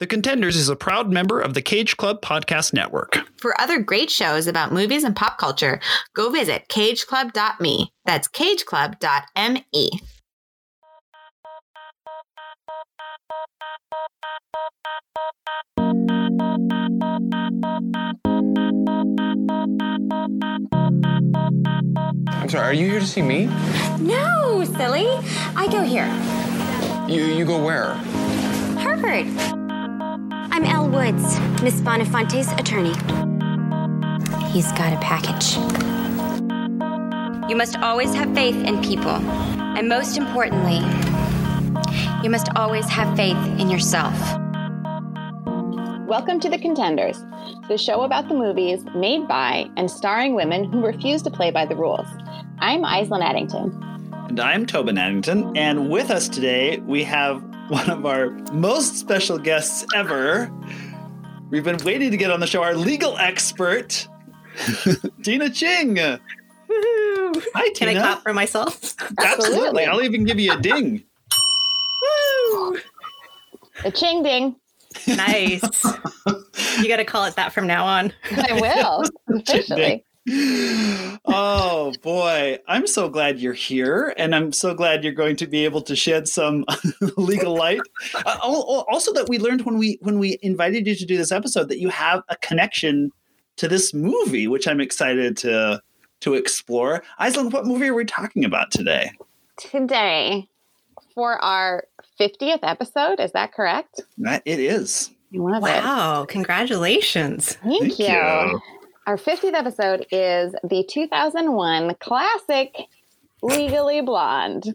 The Contenders is a proud member of the Cage Club Podcast Network. For other great shows about movies and pop culture, go visit cageclub.me. That's cageclub.me. I'm sorry, are you here to see me? No, silly. I go here. You you go where? Harvard. I'm Elle Woods, Miss Bonafonte's attorney. He's got a package. You must always have faith in people. And most importantly, you must always have faith in yourself. Welcome to The Contenders, the show about the movies made by and starring women who refuse to play by the rules. I'm Aislinn Addington. And I'm Tobin Addington. And with us today, we have one of our most special guests ever. We've been waiting to get on the show, our legal expert, Tina Ching. Woohoo! Hi, Can I Tina. clap for myself? Absolutely. I'll even give you a ding. Woo! The ching ding. Nice. you got to call it that from now on. I will, officially. oh boy i'm so glad you're here and i'm so glad you're going to be able to shed some legal light uh, also that we learned when we when we invited you to do this episode that you have a connection to this movie which i'm excited to to explore Aislinn, what movie are we talking about today Today, for our 50th episode, is that correct? That- it is I love it. Wow. Congratulations. Thank, Thank you. you. Our 50th episode is the 2001 classic Legally Blonde.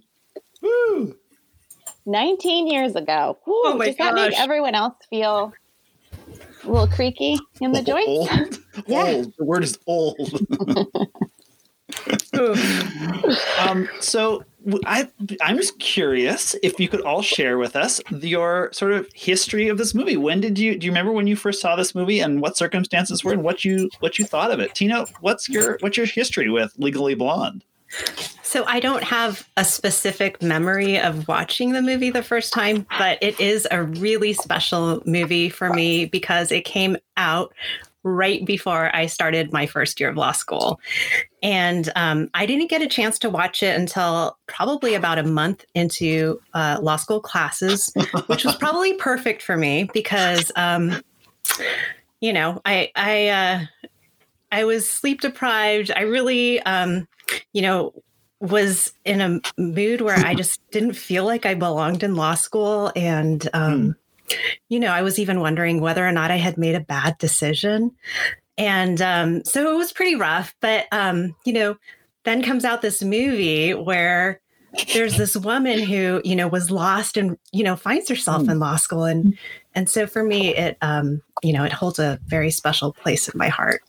Woo. 19 years ago. Woo, Oh my does that make everyone else feel a little creaky in the joints? old Yeah. old the word is old um, so I, I'm just curious if you could all share with us your sort of history of this movie. When did you do you remember when you first saw this movie and what circumstances were and what you what you thought of it? Tina, what's your what's your history with Legally Blonde? So I don't have a specific memory of watching the movie the first time, but it is a really special movie for me because it came out right before I started my first year of law school. And um, I didn't get a chance to watch it until probably about a month into uh, law school classes, which was probably perfect for me because, um, you know, I, I, uh, I was sleep deprived. I really, um, you know, was in a mood where I just didn't feel like I belonged in law school. And, um, you know, I was even wondering whether or not I had made a bad decision. And um, so it was pretty rough. But, um, you know, then comes out this movie where there's this woman who, you know, was lost and, you know, finds herself in law school. And, and so for me, it, um, you know, it holds a very special place in my heart.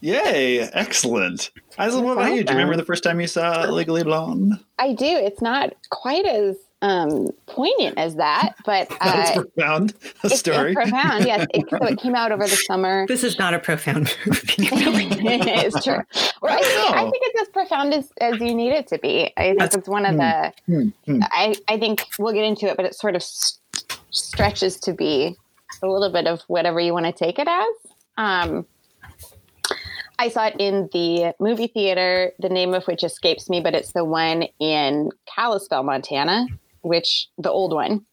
Yay, excellent. Aislinn, what about you? Do you remember the first time you saw Legally Blonde? I do. It's not quite as um, poignant as that, but That's uh, profound. A it's, story. profound. Yes, it, so it came out over the summer. This is not a profound movie. it's true. Or I, think, I think it's as profound as, as you need it to be. I think That's- it's one of the. Hmm, hmm. I, I think we'll get into it, but it sort of s- stretches to be a little bit of whatever you want to take it as. Um, I saw it in the movie theater, the name of which escapes me, but it's the one in Kalispell, Montana, which the old one,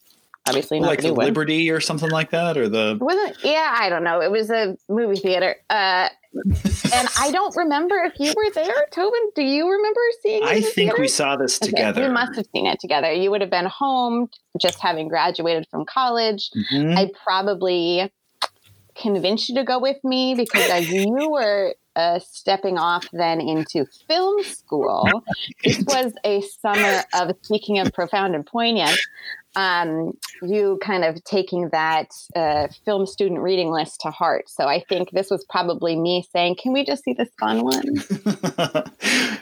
obviously not like the the new one. Liberty or something like that, or the wasn't yeah i don't know. It was a movie theater. Uh and i don't remember if you were there tobin. Do you remember seeing it I think we saw this Okay, together. we must have seen it together. You would have been home just having graduated from college. Mhm. i probably convinced you to go with me because as you were uh, stepping off then into film school this was a summer of speaking of profound and poignant um, you kind of taking that uh, film student reading list to heart. So I think this was probably me saying, "Can we just see this fun one?"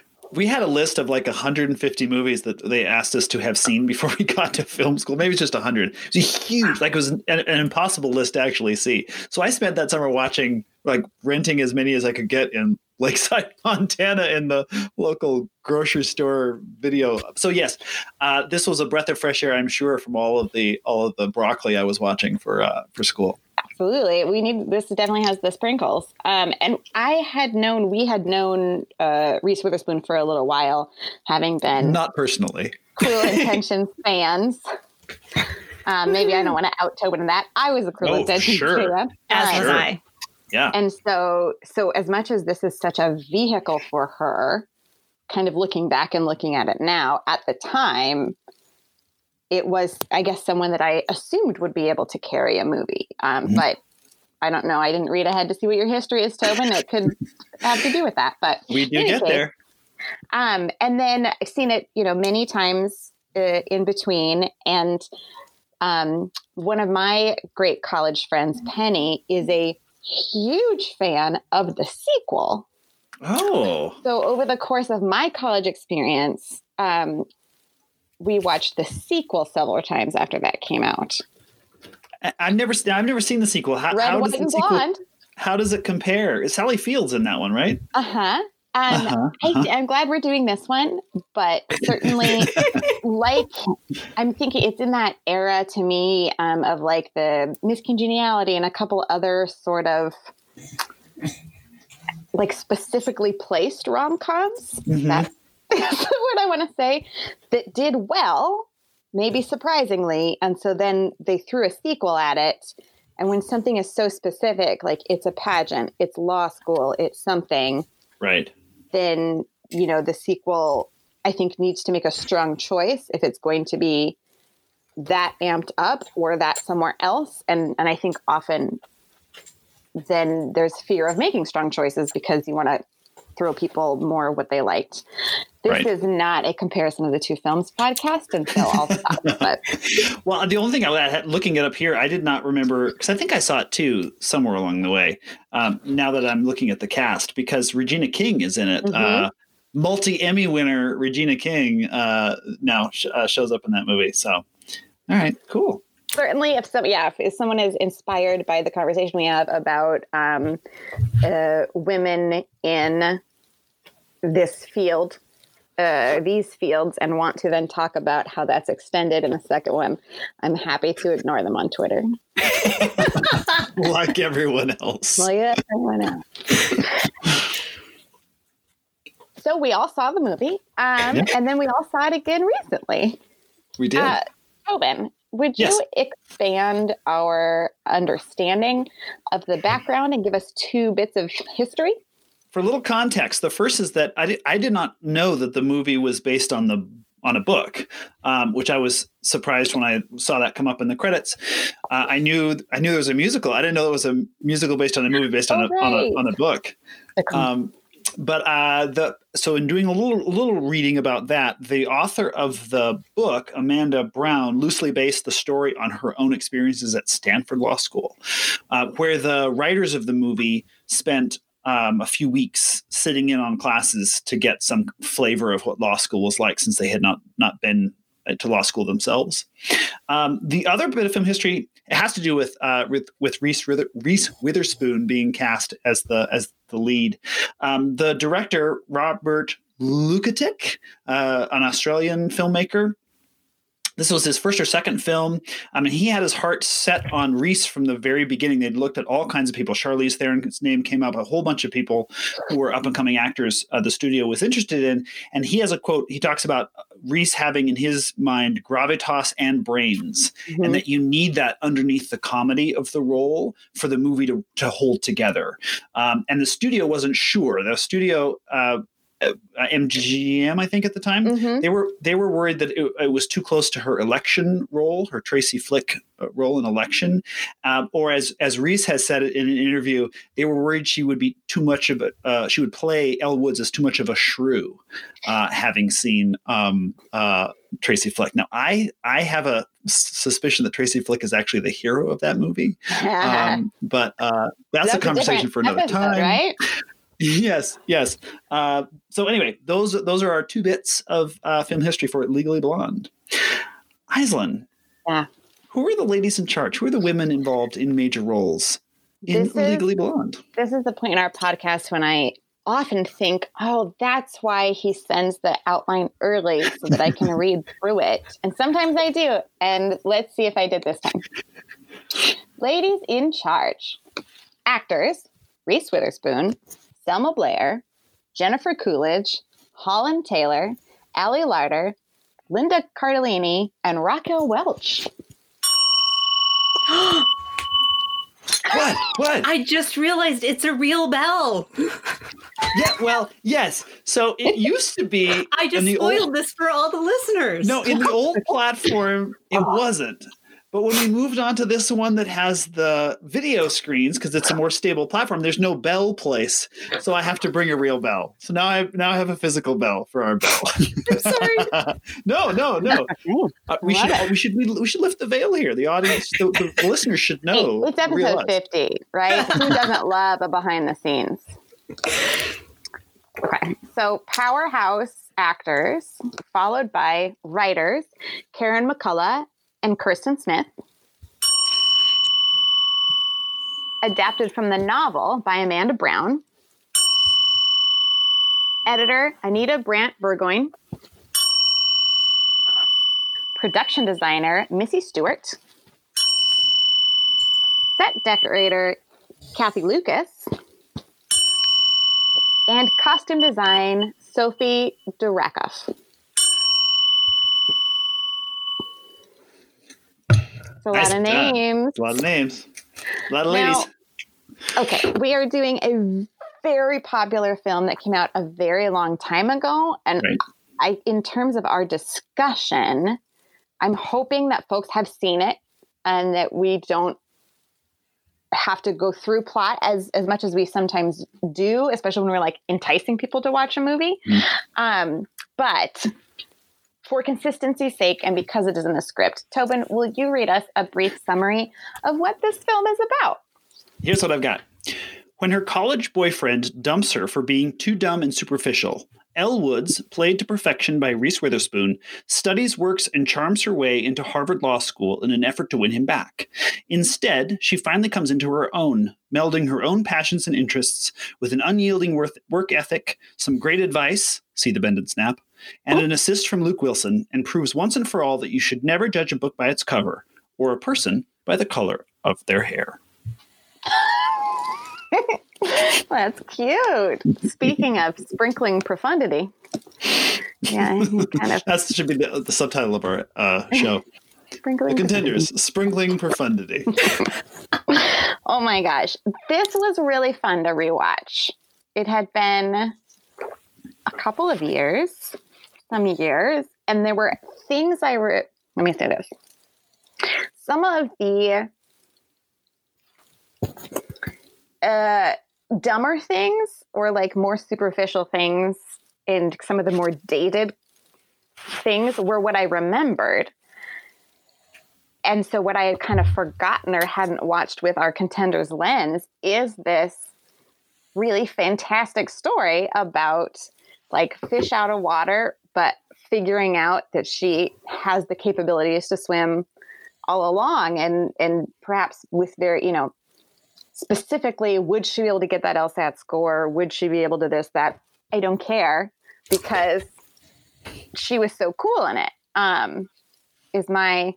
we had a list of like 150 movies that they asked us to have seen before we got to film school. Maybe it's just 100. It was a huge, like it was an, an impossible list to actually see. So I spent that summer watching, like renting as many as I could get in Lakeside, Montana, in the local grocery store video. So yes, uh, this was a breath of fresh air, I'm sure, from all of the all of the broccoli I was watching for uh, for school. Absolutely. We need this definitely has the sprinkles. Um, and I had known we had known uh, Reese Witherspoon for a little while, having been Not personally. Cruel Intentions fans. Um, maybe I don't want to out Tobin in that. I was a Cruel Oh, Intentions sure. fan. As Um, was Sure. I. Yeah. And so, so as much as this is such a vehicle for her, kind of looking back and looking at it now, at the time, it was, I guess, someone that I assumed would be able to carry a movie. Um, Mhm. But I don't know. I didn't read ahead to see what your history is, Tobin. It could have to do with that. But we do get case, there. um, and then I've seen it, you know, many times uh, in between. And um, one of my great college friends, Penny, is a huge fan of the sequel. Oh. So over the course of my college experience, um, we watched the sequel several times after that came out. I- I've never I've never seen the sequel. How, Red, how does White, the and sequel Blonde. how does it compare? Is Sally Fields in that one, right? Uh huh. Um, Uh-huh, uh-huh. I, I'm glad we're doing this one, but certainly, like, I'm thinking it's in that era to me um, of like the Miss Congeniality and a couple other sort of like specifically placed rom coms. Mhm. That's, that's what I want to say. That did well, maybe surprisingly, and so then they threw a sequel at it. And when something is so specific, like it's a pageant, it's law school, it's something Right. Then you know the sequel i think needs to make a strong choice if it's going to be that amped up or that somewhere else. And and i think often then there's fear of making strong choices because you want to throw people more what they liked this Right. is not a comparison of the two films podcast and so i'll stop but Well, the only thing I had looking it up here, I did not remember because I think I saw it too somewhere along the way. Um, now that I'm looking at the cast, because Regina King is in it. Mhm. Uh, Multi Emmy winner Regina King uh, now sh- uh, shows up in that movie. So, all right, cool. certainly if some yeah if, if someone is inspired by the conversation we have about um, uh, women in this field uh, these fields and want to then talk about how that's extended in the second one i'm happy to ignore them on twitter like everyone else. yeah everyone else. so we all saw the movie um, and then we all saw it again recently we did. Uh, Tobin, would Yes. you expand our understanding of the background and give us two bits of history? For a little context, the first is that I did, I did not know that the movie was based on the on a book, um, which I was surprised when I saw that come up in the credits. Uh, I knew I knew there was a musical. I didn't know it was a musical based on a movie based on, a, on a on a book. Um, but uh, the so in doing a little little reading about that, the author of the book, Amanda Brown, loosely based the story on her own experiences at Stanford Law School, uh, where the writers of the movie spent um, a few weeks sitting in on classes to get some flavor of what law school was like, since they had not not been uh, to law school themselves. Um, the other bit of film history it has to do with uh, with with Reese, Reese Witherspoon being cast as the as the lead. Um, the director Robert Luketic, uh, an Australian filmmaker. This was his first or second film. I mean, he had his heart set on Reese from the very beginning. They'd looked at all kinds of people. Charlize Theron's name came up. A whole bunch of people who were up and coming actors. Uh, the studio was interested in, and he has a quote. He talks about Reese having in his mind gravitas and brains, and that you need that underneath the comedy of the role for the movie to, to hold together. Um, and the studio wasn't sure. The studio, uh, uh, MGM, I think at the time, Mhm. they were they were worried that it, it was too close to her election role, her Tracy Flick uh, role in election, um, or as as Reese has said in an interview, they were worried she would be too much of a uh, she would play Elle Woods as too much of a shrew, uh, having seen um, uh, Tracy Flick. Now, I I have a suspicion that Tracy Flick is actually the hero of that movie, um, but uh, that's, a conversation for another episode, time, right? Yes, yes. Uh, so anyway, those those are our two bits of uh, film history for Legally Blonde. Aislinn, Yeah. who are the ladies in charge? Who are the women involved in major roles in This is- Legally Blonde? This is the point in our podcast when I often think, oh, that's why he sends the outline early so that I can read through it. And sometimes I do. And let's see if I did this time. Ladies in charge actors Reese Witherspoon, Selma Blair, Jennifer Coolidge, Holland Taylor, Ali Larter, Linda Cardellini, and Raquel Welch. What? What? I just realized it's a real bell. yeah. Well, yes. So it used to be. I just spoiled old, this for all the listeners. No, in the old platform, it wasn't. But when we moved on to this one that has the video screens, because it's a more stable platform, there's no bell place. So I have to bring a real bell. So now I now I have a physical bell for our bell. I'm sorry. no, no, no. Uh, we Love should it. we should we, should lift the veil here. The audience, the, the listeners should know. It's episode realize. 50, right? Who doesn't love a behind the scenes? Okay. So, powerhouse actors, followed by writers Karen McCullough and Kirsten Smith. Adapted from the novel by Amanda Brown. Editor Anita Brandt Burgoyne. Production designer Missy Stewart. Set decorator Kathy Lucas. And costume design Sophie de Rakoff. It's a lot of names. A lot of names. A lot of Now- ladies. Okay, we are doing a very popular film that came out a very long time ago, and Right. I, in terms of our discussion, I'm hoping that folks have seen it and that we don't have to go through plot as as much as we sometimes do, especially when we're like enticing people to watch a movie. Mm. Um, but for consistency's sake, and because it is in the script, Tobin, will you read us a brief summary of what this film is about? Here's what I've got. When her college boyfriend dumps her for being too dumb and superficial, Elle Woods, played to perfection by Reese Witherspoon, studies, works, and charms her way into Harvard Law School in an effort to win him back. Instead, she finally comes into her own, melding her own passions and interests with an unyielding work ethic, some great advice, see the bend and snap, and an assist from Luke Wilson, and proves once and for all that you should never judge a book by its cover, or a person by the color of their hair. That's cute. Speaking of sprinkling profundity, yeah, kind of That should be the, the subtitle of our uh, show. sprinkling. The contenders, sprinkling profundity. Oh my gosh, this was really fun to rewatch. It had been a couple of years, some years, and there were things I were. Let me say this. Some of the uh, dumber things, or like more superficial things, and some of the more dated things were what I remembered. And so, what I had kind of forgotten or hadn't watched with our contenders lens is this really fantastic story about like fish out of water, but figuring out that she has the capabilities to swim all along and and perhaps with very you know specifically would she be able to get that lsat score? Would she be able to this that? I don't care because she was so cool in it um is my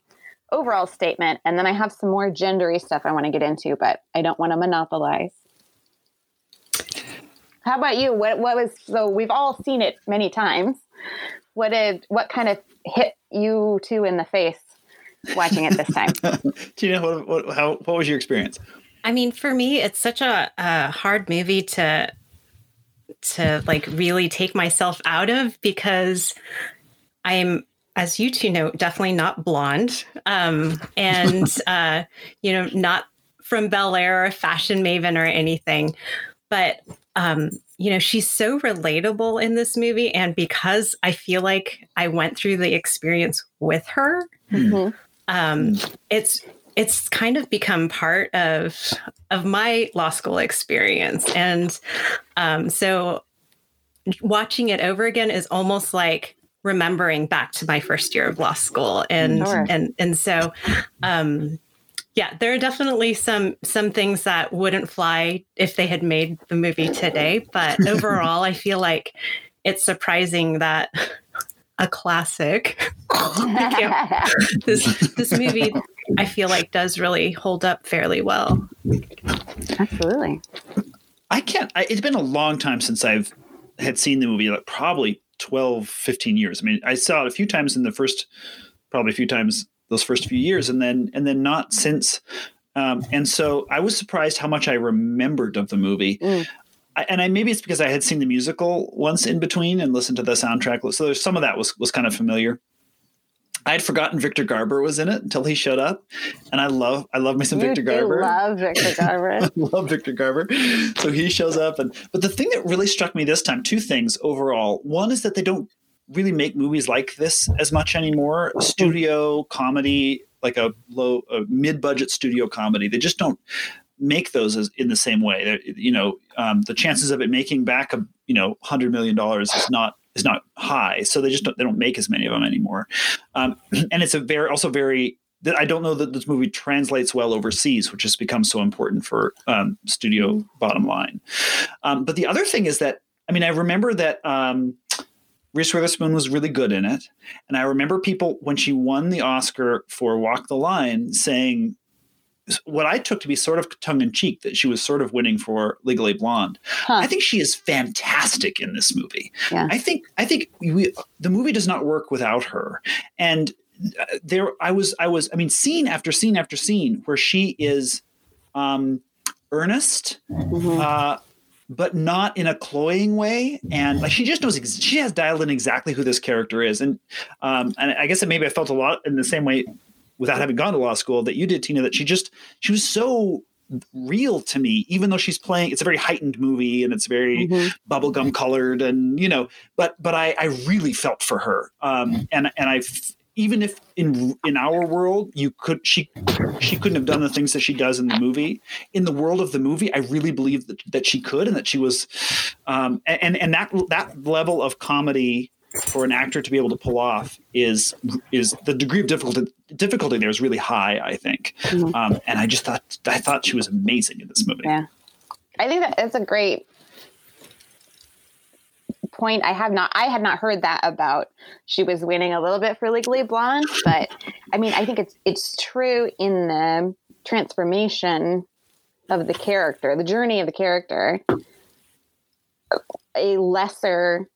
overall statement. And then i have some more gendery stuff i want to get into but i don't want to monopolize how about you? What what was so we've all seen it many times. What did what kind of hit you two in the face watching it this time? Tina, what, what, how, what was your experience? I mean, for me, it's such a, a hard movie to to like really take myself out of because I'm, as you two know, definitely not blonde, um, and uh, you know, not from Bel Air or fashion maven or anything, but um, you know, she's so relatable in this movie, and because I feel like I went through the experience with her, Mhm. um, it's it's kind of become part of of my law school experience and um, so watching it over again is almost like remembering back to my first year of law school and Sure. and and so um yeah, there are definitely some some things that wouldn't fly if they had made the movie today. But overall, I feel like it's surprising that a classic this this movie I feel like does really hold up fairly well. Absolutely. I can't. I, it's been a long time since I've had seen the movie. Like probably 12, 15 years. I mean, I saw it a few times in the first, probably a few times those first few years, and then and then not since. Um, and so I was surprised how much I remembered of the movie. Mm. I, and I maybe it's because I had seen the musical once in between and listened to the soundtrack. So there's some of that was was kind of familiar. I had forgotten Victor Garber was in it until he showed up, and I love I love me some You Victor Garber. love Victor Garber. I love Victor Garber. So he shows up and but the thing that really struck me this time, two things overall. One is that they don't really make movies like this as much anymore. Studio comedy, like a low a mid-budget studio comedy. They just don't make those as, in the same way. They're, you know, um, the chances of it making back a you know hundred million dollars is not is not high. So they just don't, they don't make as many of them anymore. Um, and it's a very also very that I don't know that this movie translates well overseas, which has become so important for um, studio bottom line. Um, but the other thing is that I mean I remember that um, Reese Witherspoon was really good in it, and I remember people when she won the Oscar for Walk the Line saying what I took to be sort of tongue in cheek that she was sort of winning for Legally Blonde. Huh. I think she is fantastic in this movie. Yeah. I think I think we, the movie does not work without her. And uh, there, I was, I was, I mean, scene after scene after scene where she is um, earnest, Mhm. uh, but not in a cloying way. And like she just knows, ex- she has dialed in exactly who this character is. And um, and I guess that maybe I felt a lot in the same way without having gone to law school that you did, Tina. That she just she was so real to me even though she's playing it's a very heightened movie and it's very Mhm. bubblegum colored and you know but but i i really felt for her um and and i even if in in our world you could she she couldn't have done the things that she does in the movie in the world of the movie i really believe that, that she could and that she was um and and that that level of comedy for an actor to be able to pull off is is the degree of difficulty difficulty there is really high i think Mhm. um and i just thought i thought she was amazing in this movie Yeah. I think that it's a great point. I have not I had not heard that about she was winning a little bit for Legally Blonde, but I mean I think it's it's true in the transformation of the character, the journey of the character. A lesser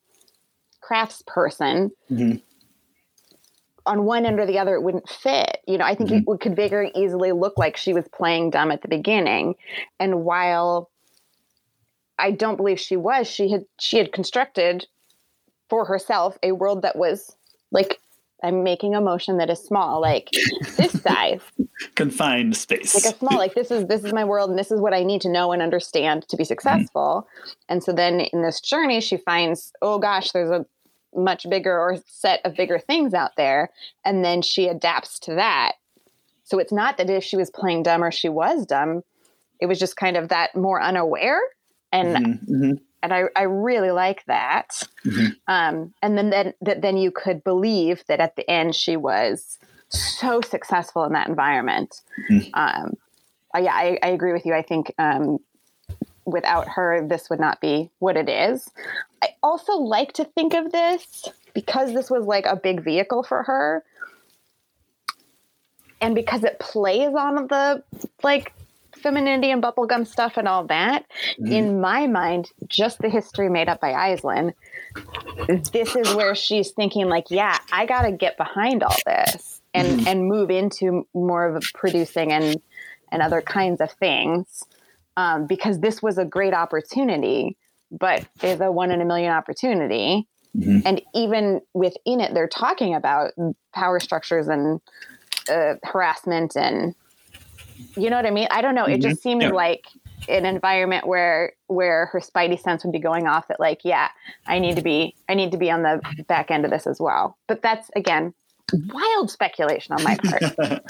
craftsperson Mhm. on one end or the other it wouldn't fit you know i think it would, could very easily look like she was playing dumb at the beginning and while i don't believe she was. She had she had constructed for herself a world that was like i'm making a motion that is small like this size. Confined space. Like a small like this is this is my world and this is what i need to know and understand to be mm-hmm. successful. And so then in this journey she finds oh gosh there's a much bigger or set of bigger things out there. And then she adapts to that. So it's not that if she was playing dumb or she was dumb it was just kind of that more unaware and Mhm, mhm. and I, I really like that. Mhm. Um, and then then that then you could believe that at the end she was so successful in that environment. Mhm. Um, uh, yeah, I, I agree with you. I think um, without her, this would not be what it is. I also like to think of this because this was like a big vehicle for her, and because it plays on the like femininity and bubblegum stuff and all that. In my mind just the history made up by Aislinn this is where she's thinking like yeah I got to get behind all this and and move into more of producing and and other kinds of things um, because this was a great opportunity but it's a one in a million opportunity. Mhm. and even within it they're talking about power structures and uh, harassment and you know what I mean? I don't know. It just seemed Yeah. like an environment where where her spidey sense would be going off that like, yeah, I need to be I need to be on the back end of this as well. But that's again wild speculation on my part.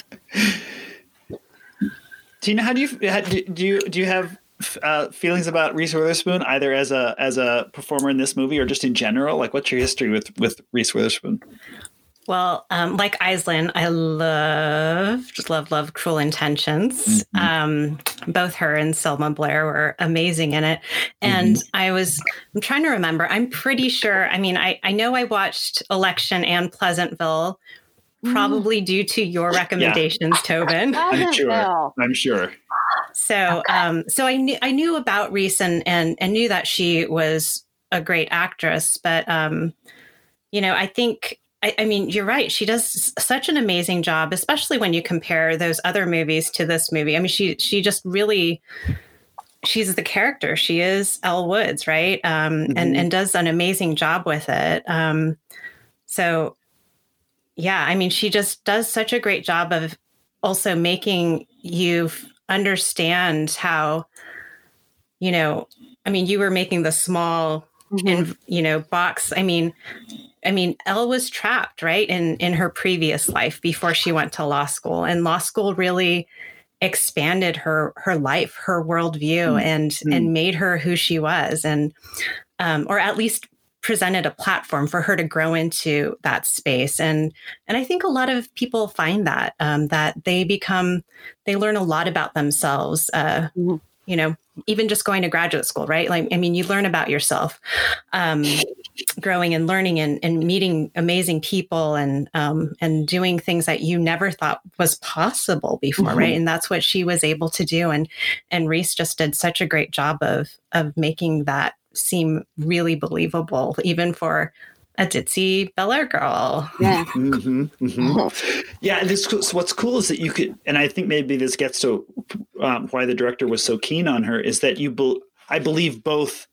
Tina, how do you how, do do you do you have uh, feelings about Reese Witherspoon either as a as a performer in this movie or just in general? Like, what's your history with with Reese Witherspoon? Well, um, like Aislinn, I love, just love, love Cruel Intentions. Mhm. Um, both her and Selma Blair were amazing in it. And I was, I'm trying to remember, I'm pretty sure, I mean, I, I know I watched Election and Pleasantville, probably due to your recommendations, Tobin. I'm sure. I'm sure. So, um, so I knew I knew about Reese and and and knew that she was a great actress, but um, you know, I think. I, I mean, you're right. She does such an amazing job, especially when you compare those other movies to this movie. I mean, she she just really she's the character. She is Elle Woods, right? Um, and Mhm. and does an amazing job with it. Um, so, yeah, I mean, she just does such a great job of also making you understand how, you know, I mean, you were making the small, Mhm. in, you know, box. I mean, I mean, Elle was trapped, right, in in her previous life before she went to law school, and law school really expanded her her life, her worldview, Mm. and and made her who she was, and um, or at least presented a platform for her to grow into that space and and i think a lot of people find that um, that they become they learn a lot about themselves uh, Mhm. you know even just going to graduate school right? Like i mean you learn about yourself um, growing and learning and, and meeting amazing people and um, and doing things that you never thought was possible before Mhm. right? And that's what she was able to do. And and reese just did such a great job of of making that seem really believable even for a ditzy Bel Air girl. Yeah. hmm hmm Yeah, and this so what's cool is that you could, and I think maybe this gets to um, why the director was so keen on her is that you, bel I believe both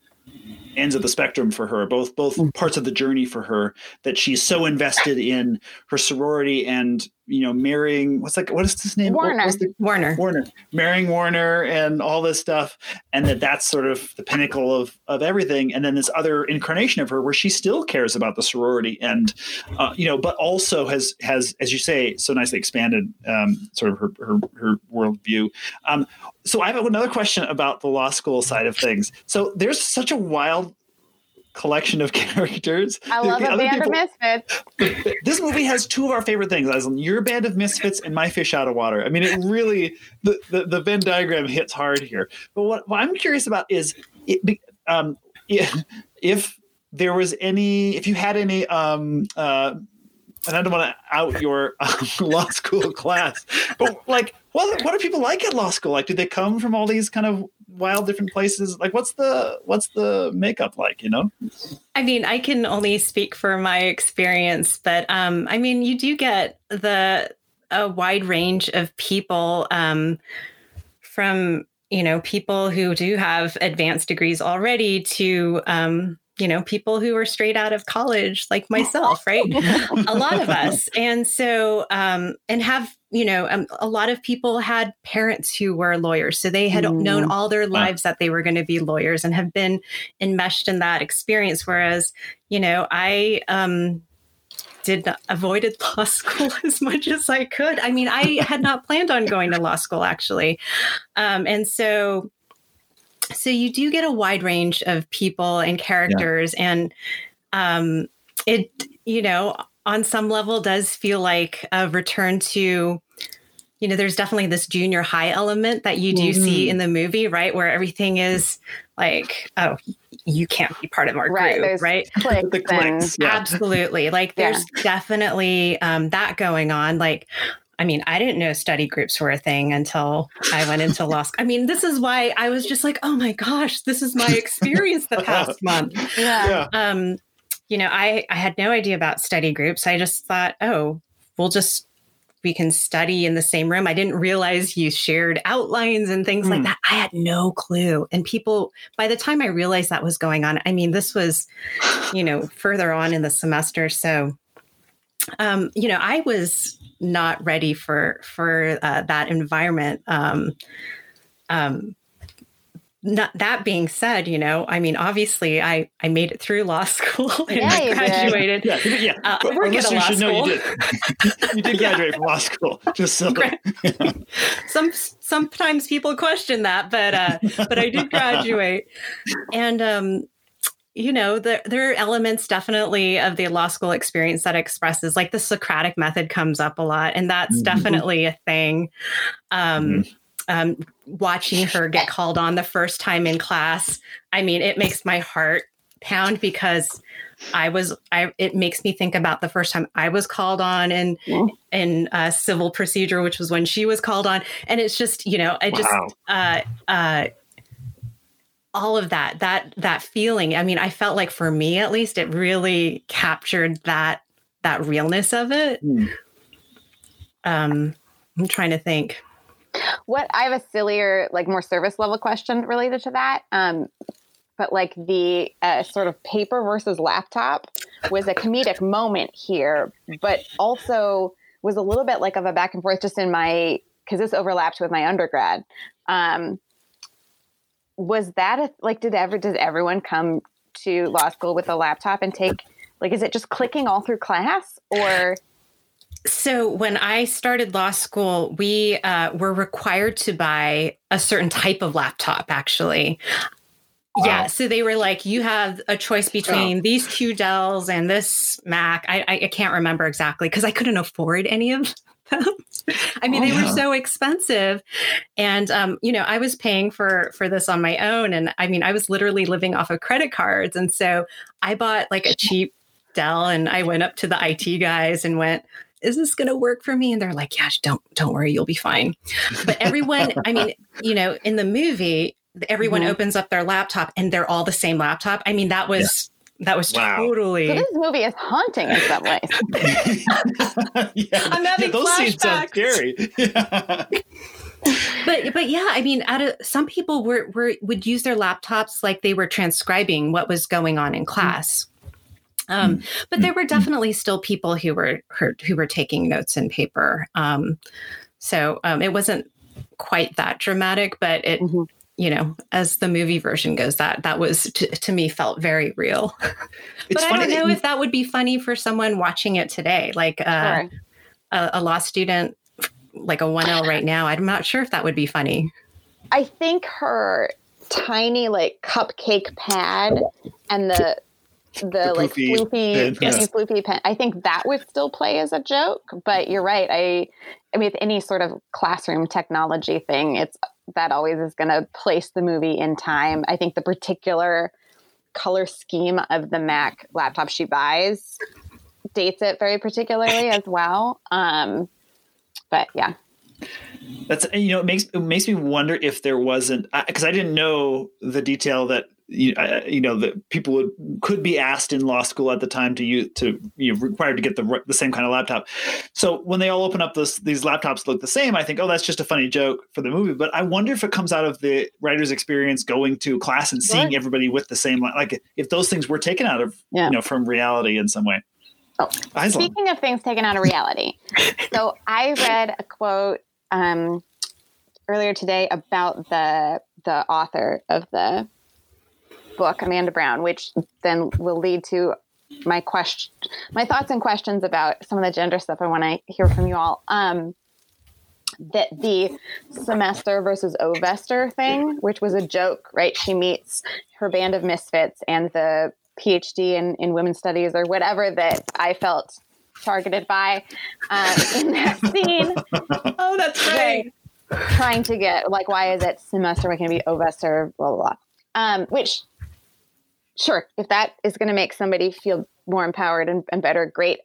ends of the spectrum for her, both both parts of the journey for her. That she's so invested in her sorority and you know marrying what's like what is his name? Warner. the- Warner. Warner, marrying Warner, and all this stuff, and that that's sort of the pinnacle of of everything. And then this other incarnation of her, where she still cares about the sorority, and uh, you know, but also has has, as you say, so nicely expanded um, sort of her her, her worldview. Um, so I have another question about the law school side of things. So there's such a wild collection of characters. I love the a band people- of misfits. this movie has two of our favorite things, Aislinn. Your band of misfits and my fish out of water. I mean, it really the the, the Venn diagram hits hard here. But what, what I'm curious about is it, um, if, if there was any, if you had any, um, uh, and I don't want to out your um, law school class, but like, what what do people like at law school? Like, do they come from all these kind of wild different places? Like, what's the what's the makeup like? You know? I mean, I can only speak for my experience, but um, I mean, you do get the a wide range of people um, from you know people who do have advanced degrees already to um, you know people who are straight out of college like myself, right? a lot of us, and so um, and have you know um, a lot of people had parents who were lawyers, so they had Mm. known all their lives that they were going to be lawyers and have been enmeshed in that experience. Whereas you know i um did not, avoided law school as much as i could. I mean i had not planned on going to law school actually. Um and so so you do get a wide range of people and characters and um it you know on some level does feel like a return to you know there's definitely this junior high element that you do see in the movie right where everything is like oh you can't be part of our Right, group right Clicks The clicks. Yeah. absolutely like Yeah. there's definitely um, that going on like i mean i didn't know study groups were a thing until i went into law school i mean this is why i was just like oh my gosh this is my experience the past month yeah. Yeah. um you know i i had no idea about study groups i just thought oh we'll just we can study in the same room i didn't realize you shared outlines and things like Hmm. that i had no clue and people by the time i realized that was going on i mean this was you know further on in the semester so um you know i was not ready for for uh, that environment um um not, that being said, you know, I mean, obviously, I I made it through law school and Yeah, you did. graduated. Yeah, yeah. Uh, But we're our good at listeners law should know you did. you did graduate from law school. Just so. Some sometimes people question that, but uh, but I did graduate, and um, you know, there, there are elements definitely of the law school experience that expresses like the Socratic method comes up a lot, and that's Mhm. definitely a thing. Um, um, watching her get called on the first time in class, I mean, it makes my heart pound because I was, I it makes me think about the first time I was called on in Yeah. in uh, civil procedure, which was when she was called on, and it's just, you know, I just, Wow. uh, uh, all of that that that feeling i mean i felt like for me at least it really captured that that realness of it Hmm. um i'm trying to think What I have a sillier, like more service level question related to that. Um, but like the uh, sort of paper versus laptop was a comedic moment here, but also was a little bit like of a back and forth just in my because this overlapped with my undergrad. Um, was that a, like did ever does everyone come to law school with a laptop and take like is it just clicking all through class or? So when i started law school we uh, were required to buy a certain type of laptop actually. Yeah so they were like you have a choice between these two dells and this mac. I, I, I can't remember exactly because i couldn't afford any of them i mean Oh, they were so expensive. And um, you know i was paying for for this on my own. And i mean i was literally living off of credit cards. And so i bought like a cheap dell and i went up to the it guys and went is this going to work for me? And they're like yeah don't don't worry you'll be fine. But everyone i mean you know in the movie everyone Mhm. opens up their laptop and they're all the same laptop. I mean that was that was Wow. totally so this movie is haunting in some ways yeah, I'm having those scenes sound scary. Yeah. but but yeah i mean out of some people were, were would use their laptops like they were transcribing what was going on in class um, but there were definitely still people who were who, who were taking notes in paper um, so um, it wasn't quite that dramatic but it Mhm. You know as the movie version goes that that was to, to me felt very real It's but i don't that know you- if that would be funny for someone watching it today like uh, Sure. a, a law student like a 1l right now i'm not sure if that would be funny I think her tiny like cupcake pad and the the, like poofy floopy pen, yes. floopy pen. I think that would still play as a joke, but you're right. I I mean, with any sort of classroom technology thing, it's that always is going to place the movie in time. I think the particular color scheme of the Mac laptop she buys dates it very particularly as well. Um, but yeah, That's you know it makes it makes me wonder if there wasn't because I didn't know the detail that you, uh, you know that people would could be asked in law school at the time to use to you know, required to get the the same kind of laptop. So when they all open up this these laptops look the same, I think oh that's just a funny joke for the movie. But I wonder if it comes out of the writer's experience going to class and seeing Sure. everybody with the same like if those things were taken out of Yeah. you know from reality in some way. Oh, Aislinn. Speaking of things taken out of reality, so I read a quote um, earlier today about the the author of the book, Amanda Brown, which then will lead to my question, my thoughts and questions about some of the gender stuff I want to hear from you all. Um, that the semester versus ovester thing, which was a joke, right? She meets her band of misfits and the PhD in, in women's studies or whatever that I felt targeted by um, in that scene, oh that's right. trying to get like, why is it semester? Why can't it be ovester? Blah blah blah. Um, which, sure, if that is going to make somebody feel more empowered and, and better, great.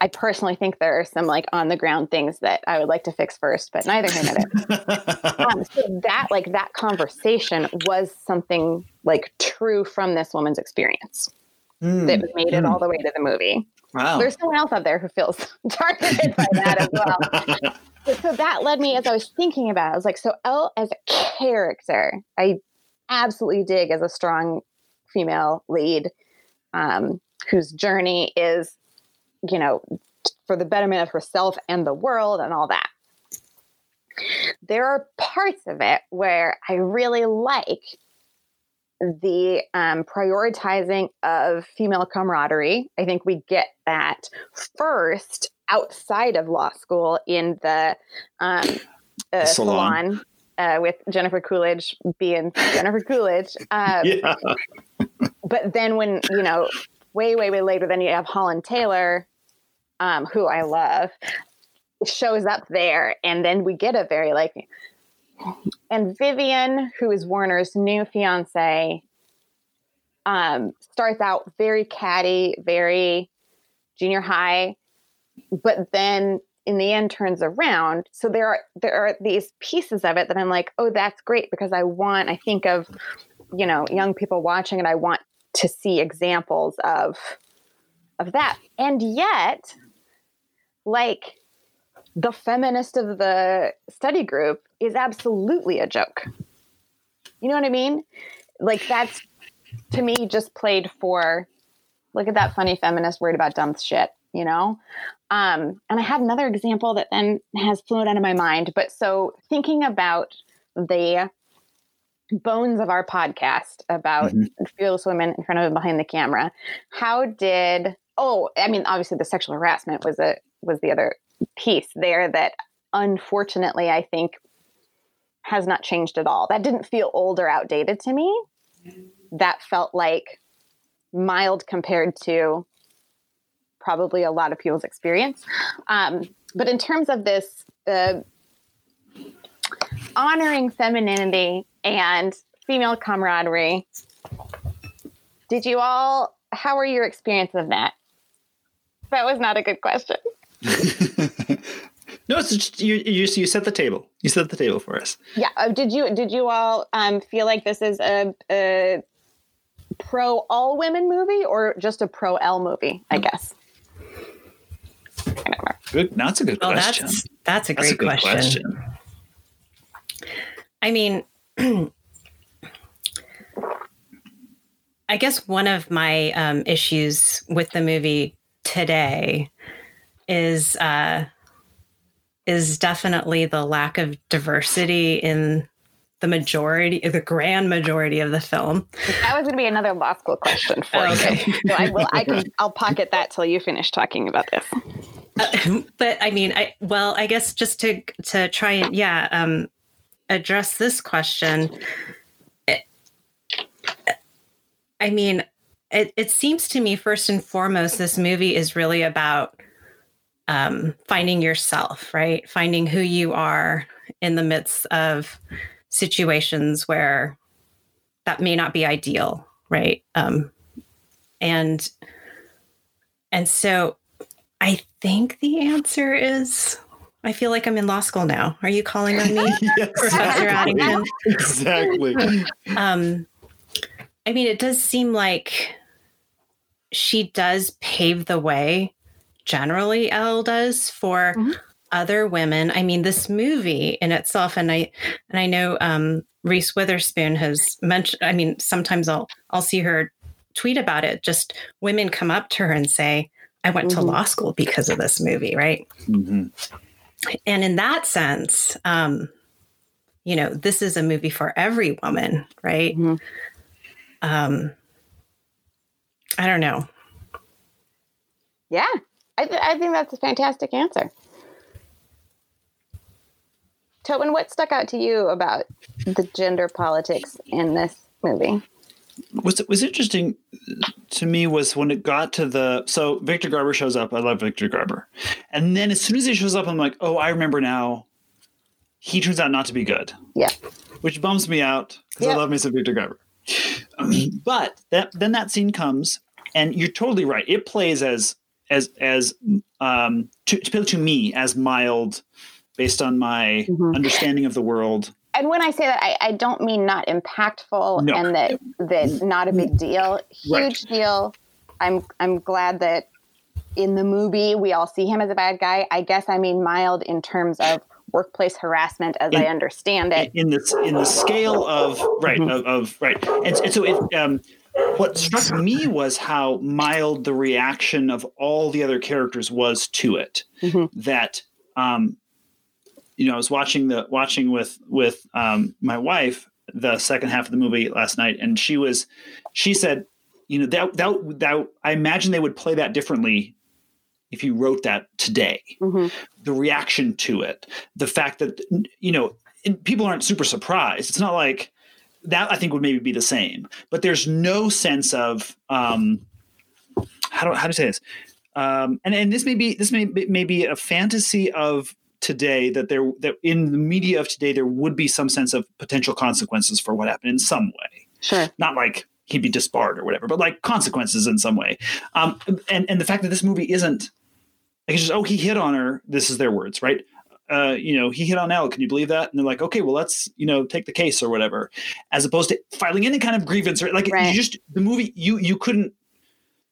I personally think there are some like on the ground things that I would like to fix first, but neither here nor there. um, so that like that conversation was something like true from this woman's experience Hmm. that made it Hmm. all the way to the movie. Wow. There's someone else out there who feels targeted by that as well. So that led me as I was thinking about it, I was like, so Elle as a character, I absolutely dig as a strong female lead um, whose journey is, you know, for the betterment of herself and the world and all that. There are parts of it where I really like the um, prioritizing of female camaraderie. I think we get that first outside of law school in the um, uh, salon. salon, uh, with Jennifer Coolidge being Jennifer Coolidge. Um, yeah. But then when you know, way way way later, then you have Holland Taylor, um, who I love, shows up there, and then we get a very like, and Vivian, who is Warner's new fiance, um, starts out very catty, very junior high, but then in the end turns around. So there are there are these pieces of it that I'm like, oh, that's great because I want. I think of you know young people watching and I want to see examples of of that. And yet, like the feminist of the study group is absolutely a joke. You know what I mean? Like that's to me just played for look at that funny feminist worried about dumb shit, you know? Um, and I had another example that then has flown out of my mind. But so thinking about the bones of our podcast about mm-hmm. fearless women in front of and behind the camera, how did oh, I mean, obviously the sexual harassment was a was the other piece there that unfortunately I think has not changed at all. That didn't feel old or outdated to me. That felt like mild compared to probably a lot of people's experience. Um, but in terms of this uh, honoring femininity and female camaraderie, did you all, how were your experience of that? That was not a good question. no, it's just you, you. You set the table. You set the table for us. Yeah. Uh, did you? Did you all um, feel like this is a, a pro all women movie or just a pro Elle movie? I guess. Good. That's a good oh, question. That's, that's a great a question. question. I mean, I guess one of my um, issues with the movie today is uh, is definitely the lack of diversity in the majority, the grand majority of the film. That was going to be another law school question for okay. you. So I will. I can. I'll pocket that till you finish talking about this. Uh, but I mean, I well, I guess just to to try and yeah, um, address this question. I mean, it, it seems to me first and foremost, this movie is really about um, finding yourself, right? Finding who you are in the midst of situations where that may not be ideal, right? Um, and and so I think the answer is I feel like I'm in law school now. Are you calling on me, yes, Professor Addington? Exactly. Um, I mean, it does seem like she does pave the way. Generally, Elle does for mm-hmm. other women. I mean, this movie in itself, and I and I know um, Reese Witherspoon has mentioned. I mean, sometimes I'll I'll see her tweet about it. Just women come up to her and say, "I went mm-hmm. to law school because of this movie," right? Mm-hmm. And in that sense, um, you know, this is a movie for every woman, right? Mm-hmm. Um, I don't know. Yeah, I, th- I think that's a fantastic answer. Tobin, what stuck out to you about the gender politics in this movie? Was was interesting to me was when it got to the so Victor Garber shows up. I love Victor Garber, and then as soon as he shows up, I'm like, oh, I remember now. He turns out not to be good. Yeah, which bums me out because yep. I love me some Victor Garber. but that, then that scene comes, and you're totally right. It plays as as as um, to, to me as mild, based on my mm-hmm. understanding of the world. And when I say that, I, I don't mean not impactful no. and that that not a big deal. Huge right. deal. I'm I'm glad that in the movie we all see him as a bad guy. I guess I mean mild in terms of workplace harassment as in, I understand it. In the in the scale of right mm-hmm. of, of, right, and, and so it, um, what struck me was how mild the reaction of all the other characters was to it. Mm-hmm. That um, you know, I was watching the watching with with um, my wife the second half of the movie last night, and she was she said, you know, that that that I imagine they would play that differently if you wrote that today. Mm-hmm. The reaction to it, the fact that you know, people aren't super surprised. It's not like that I think would maybe be the same. But there's no sense of um, how do how to say this, um, and and this may be this may may be a fantasy of today that there that in the media of today there would be some sense of potential consequences for what happened in some way. Sure. Not like he'd be disbarred or whatever, but like consequences in some way. Um, and and the fact that this movie isn't like it's just oh he hit on her. This is their words, right? Uh, you know, he hit on Elle. Can you believe that? And they're like, okay, well, let's you know take the case or whatever, as opposed to filing any kind of grievance or like Right. you just the movie you you couldn't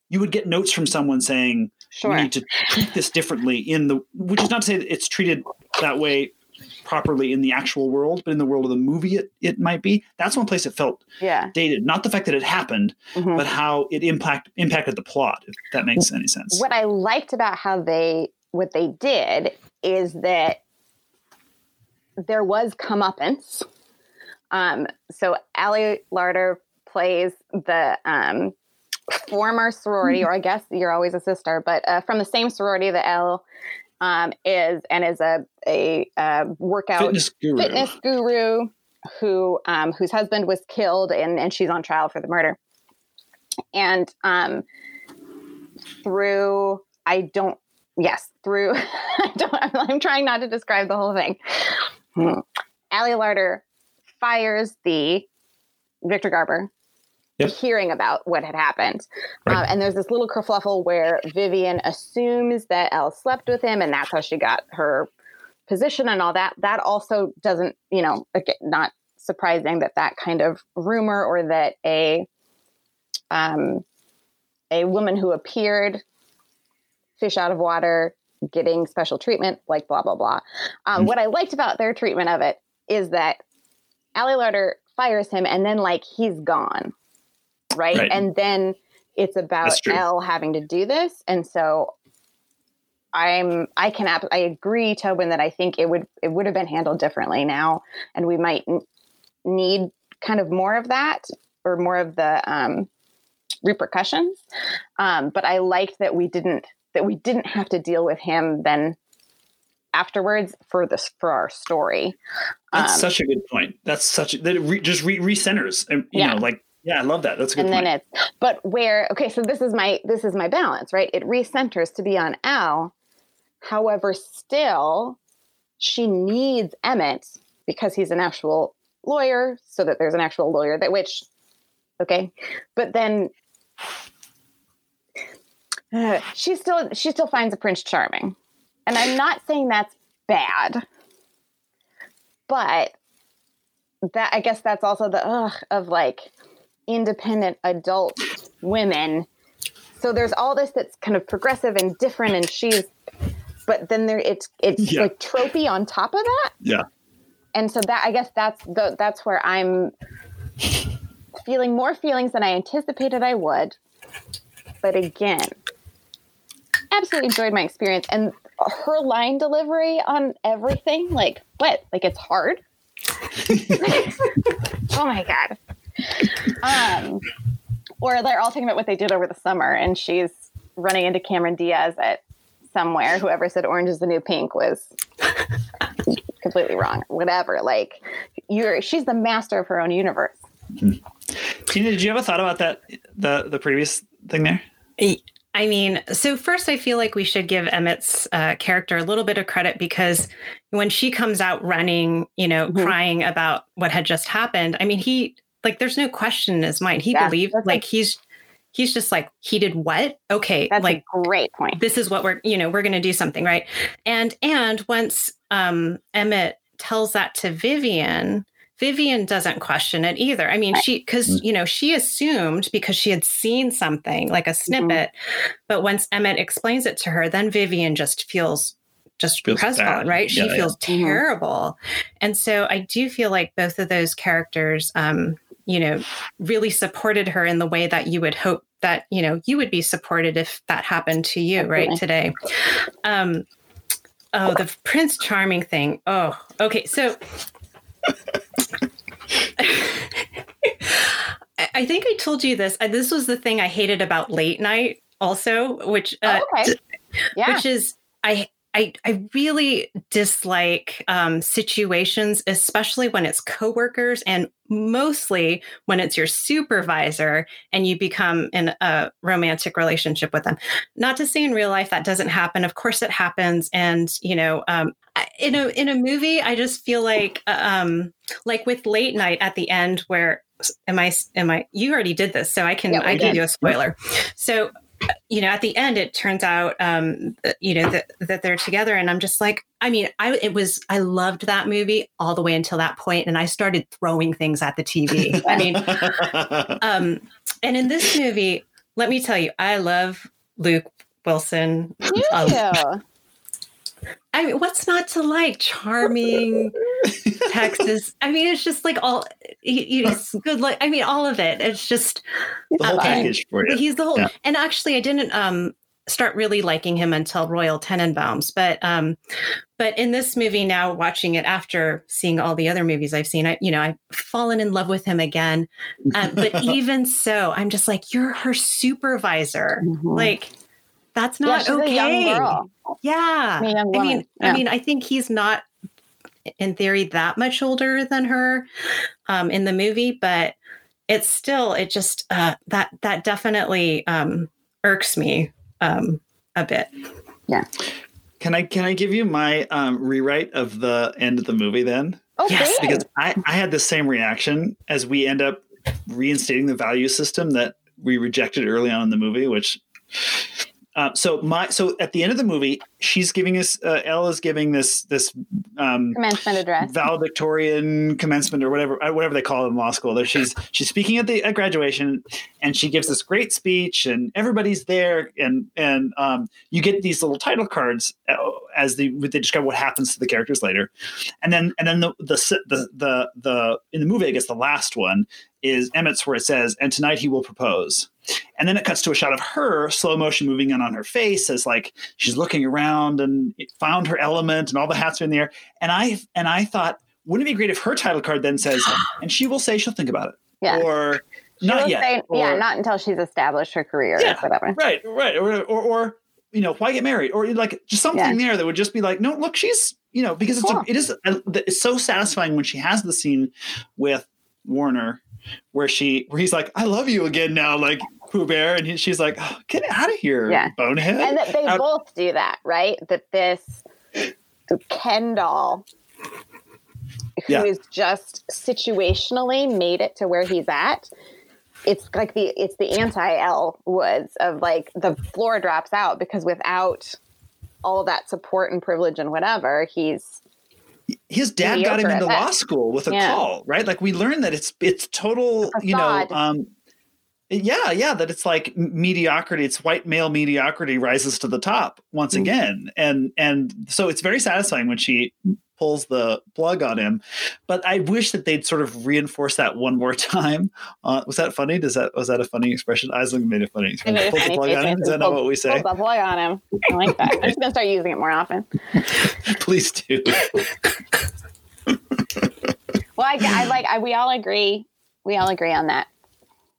you would get notes from someone saying Sure. we need to treat this differently in the which is not to say that it's treated that way properly in the actual world, but in the world of the movie it, it might be. That's one place it felt Yeah. dated. Not the fact that it happened, Mhm. but how it impact impacted the plot, if that makes any sense. what I liked about how they what they did is that there was comeuppance. Um, so Ali Larter plays the um, former sorority, or I guess you're always a sister, but uh, from the same sorority that Elle um, is, and is a a, uh workout Fitness guru. fitness guru who um, whose husband was killed and, and she's on trial for the murder. And um, through I don't yes through I don't, I'm trying not to describe the whole thing. Hmm. Ali Larter fires the Victor Garber. Yep. Hearing about what had happened, Right. uh, and there's this little kerfluffle where Vivian assumes that Elle slept with him, and that's how she got her position and all that. That also doesn't, you know, not surprising that that kind of rumor or that a um, a woman who appeared fish out of water getting special treatment, like blah blah blah. Um, Mhm. What I liked about their treatment of it is that Ali Larter fires him, and then like he's gone, right? Right. And then it's about Elle having to do this, and so I'm I can I agree, Tobin, that I think it would it would have been handled differently now, and we might n- need kind of more of that or more of the um, repercussions. Um, but I liked that we didn't that we didn't have to deal with him then afterwards for this for our story. That's Um, such a good point. That's such a, that it re, just re, recenters. And, you Yeah. know, like yeah, I love that. That's a good and point. then it's but where okay so this is my this is my balance right it recenters to be on Elle however still she needs emmett because he's an actual lawyer so that there's an actual lawyer that which okay but then uh, she still she still finds a prince charming and i'm not saying that's bad but that i guess that's also the ugh of like independent adult women. So there's all this that's kind of progressive and different, and she's, but then there it's it's Yeah. like tropey on top of that. Yeah. And so that I guess that's the that's where I'm feeling more feelings than I anticipated I would. But again, absolutely enjoyed my experience and her line delivery on everything. Like what? Like it's hard. oh my god. Um, or they're all talking about what they did over the summer, and she's running into Cameron Diaz at somewhere. Whoever said orange is the new pink was completely wrong. Whatever. Like you're, she's the master of her own universe. Tina, did you have a thought about that the the previous thing there? I mean, so first, I feel like we should give Emmett's uh, character a little bit of credit because when she comes out running, you know, Mhm. crying about what had just happened, I mean, he like, there's no question in his mind. He Yeah, believed, that's like, a- he's he's just like, he did what? Okay, That's like a great point. this is what we're you know we're going to do something right and and once um emmett tells that to vivian vivian doesn't question it either i mean she because you know she assumed because she had seen something like a snippet but once emmett explains it to her then vivian just feels just Feels crestfallen bad. right she Yeah, yeah. feels Mhm. terrible and so i do feel like both of those characters um you know really supported her in the way that you would hope that you know you would be supported if that happened to you right today um oh the prince charming thing oh okay so I- think I told you this. This was the thing I hated about late night, also, which uh, Oh, okay. Yeah. which is I I, I really dislike um, situations, especially when it's coworkers and mostly when it's your supervisor and you become in a romantic relationship with them. Not to say in real life that doesn't happen. Of course it happens. And, you know, um, in a in a movie, I just feel like uh, um, like with late night at the end where am I am I you already did this, so I can Yeah, I did. do a spoiler. So you know, at the end, it turns out, um, you know, that, that they're together. And I'm just like, I mean, I, it was, I loved that movie all the way until that point, And I started throwing things at the TV. I mean, um, and in this movie, let me tell you, I love Luke Wilson. You Um, do. I mean, what's not to like? Charming, Texas. I mean, it's just like all, he, he's good. Like, I mean, all of it. It's just, the whole Okay. package for you. He's the whole, Yeah. and actually, I didn't um start really liking him until Royal Tenenbaums, but um, but in this movie now, watching it after seeing all the other movies I've seen, I you know I've fallen in love with him again. Um, but even so, I'm just like, you're her supervisor, Mhm. like. That's yeah, not she's okay. a young girl. Yeah. I mean, I mean, Yeah. I mean, I think he's not in theory that much older than her um, in the movie, but it's still it just uh, that that definitely um, irks me um, a bit. Yeah. Can I can I give you my um, rewrite of the end of the movie then? Oh, Yes, please. Because I, I had the same reaction as we end up reinstating the value system that we rejected early on in the movie, which uh, so my so at the end of the movie, she's giving us uh, Elle is giving this this um, commencement address. valedictorian commencement or whatever uh, whatever they call it in law school. There she's she's speaking at the at graduation, and she gives this great speech, and everybody's there, and and um, you get these little title cards uh, as they they describe what happens to the characters later, and then and then the the the the, the in the movie I guess the last one is Emmett's where it says, and tonight he will propose. And then it cuts to a shot of her slow motion moving in on her face as like she's looking around and found her element and all the hats are in the air. And I and I thought, wouldn't it be great if her title card then says, and she will say she'll think about it. Yeah. Or She not yet. say- yeah, not until she's established her career Yeah. or whatever. right, right. Or, or or you know, why get married? Or like just something there that would just be like, no, look, she's you know, because it's Cool. a, it is a, it's so satisfying when she has the scene with Warner where she where he's like, I love you again now, like Pooh Bear, and he, she's like, oh, get out of here, Yeah. bonehead. And that they Out- both do that, right? That this Ken doll, who is Yeah. just situationally made it to where he's at. It's like the it's the anti Elle Woods of like the floor drops out because without all that support and privilege and whatever, he's his dad got him into law school with a Yeah. call, right? Like we learned that it's it's total, you know, um yeah, yeah, that it's like mediocrity, it's white male mediocrity rises to the top once Mm. again. And and so it's very satisfying when she pulls the plug on him. But I wish that they'd sort of reinforce that one more time. Uh, was that funny? Does that was that a funny expression? Aislinn made a funny I expression. Pull the plug on him. and Is that not what we say? Pull the plug on him. I like that. I'm just gonna start using it more often. Please do. Well, I, I like. I, we all agree. We all agree on that.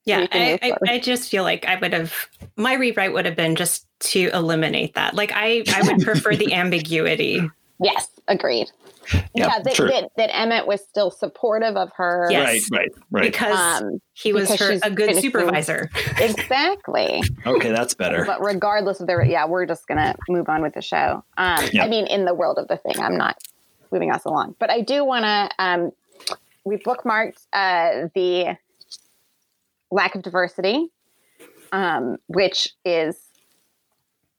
Yeah, I, I. I just feel like I would have my rewrite would have been just to eliminate that. Like I, I would prefer the ambiguity. Yes, agreed. Yeah, Yeah, that, true. that, that Emmett was still supportive of her. Yes. Right, right, right. because Um, he was because her a good supervisor. exactly. Okay, that's better. But regardless of their, yeah, we're just gonna move on with the show. Um, Yeah. I mean, in the world of the thing, I'm not moving us along, but I do want to. Um, we bookmarked uh, the lack of diversity, um, which is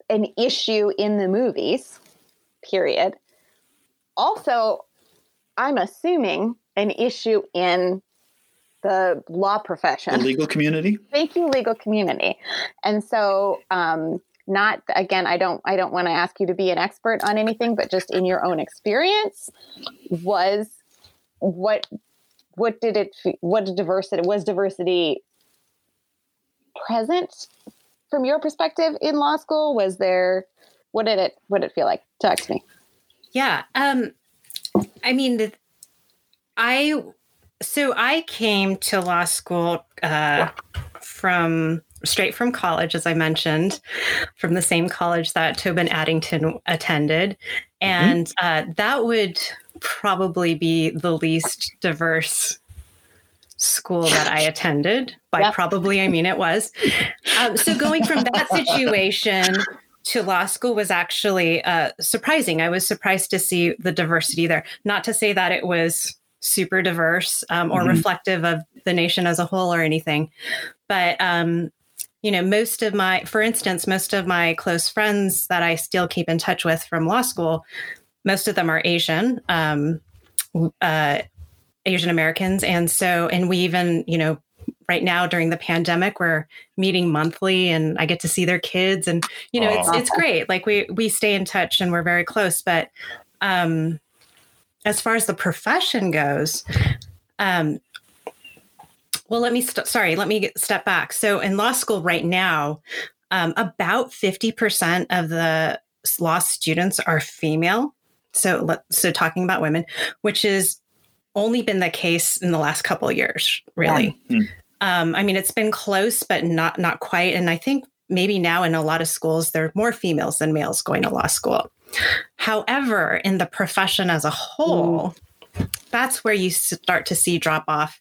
an issue in the movies. Period. Also, I'm assuming an issue in the law profession. The legal community. thank you legal community. And so um not again i don't i don't want to ask you to be an expert on anything but just in your own experience was what what did it what did diversity was diversity present from your perspective in law school? Was there what did it what did it feel like? Talk to me Yeah. Um, I mean, the, I so I came to law school uh, from straight from college, as I mentioned, from the same college that Tobin Addington attended. And uh, that would probably be the least diverse school that I attended. By Yep. probably, I mean it was. Um, so going from that situation to law school was actually uh, surprising. I was surprised to see the diversity there. Not to say that it was super diverse um, or Mhm. reflective of the nation as a whole or anything, but um, you know, most of my, for instance, most of my close friends that I still keep in touch with from law school, most of them are Asian. Um, uh, Asian Americans. And so, and we even, you know, right now during the pandemic, we're meeting monthly and I get to see their kids and, you know, it's, it's great. Like we, we stay in touch and we're very close. But, um, as far as the profession goes, um, well, let me, st- sorry, let me get, step back. So in law school right now, um, about 50% of the law students are female. So, so talking about women, which is only been the case in the last couple of years, really. Yeah. Um, I mean, it's been close, but not not quite. And I think maybe now in a lot of schools there are more females than males going to law school. However, in the profession as a whole, that's where you start to see drop off,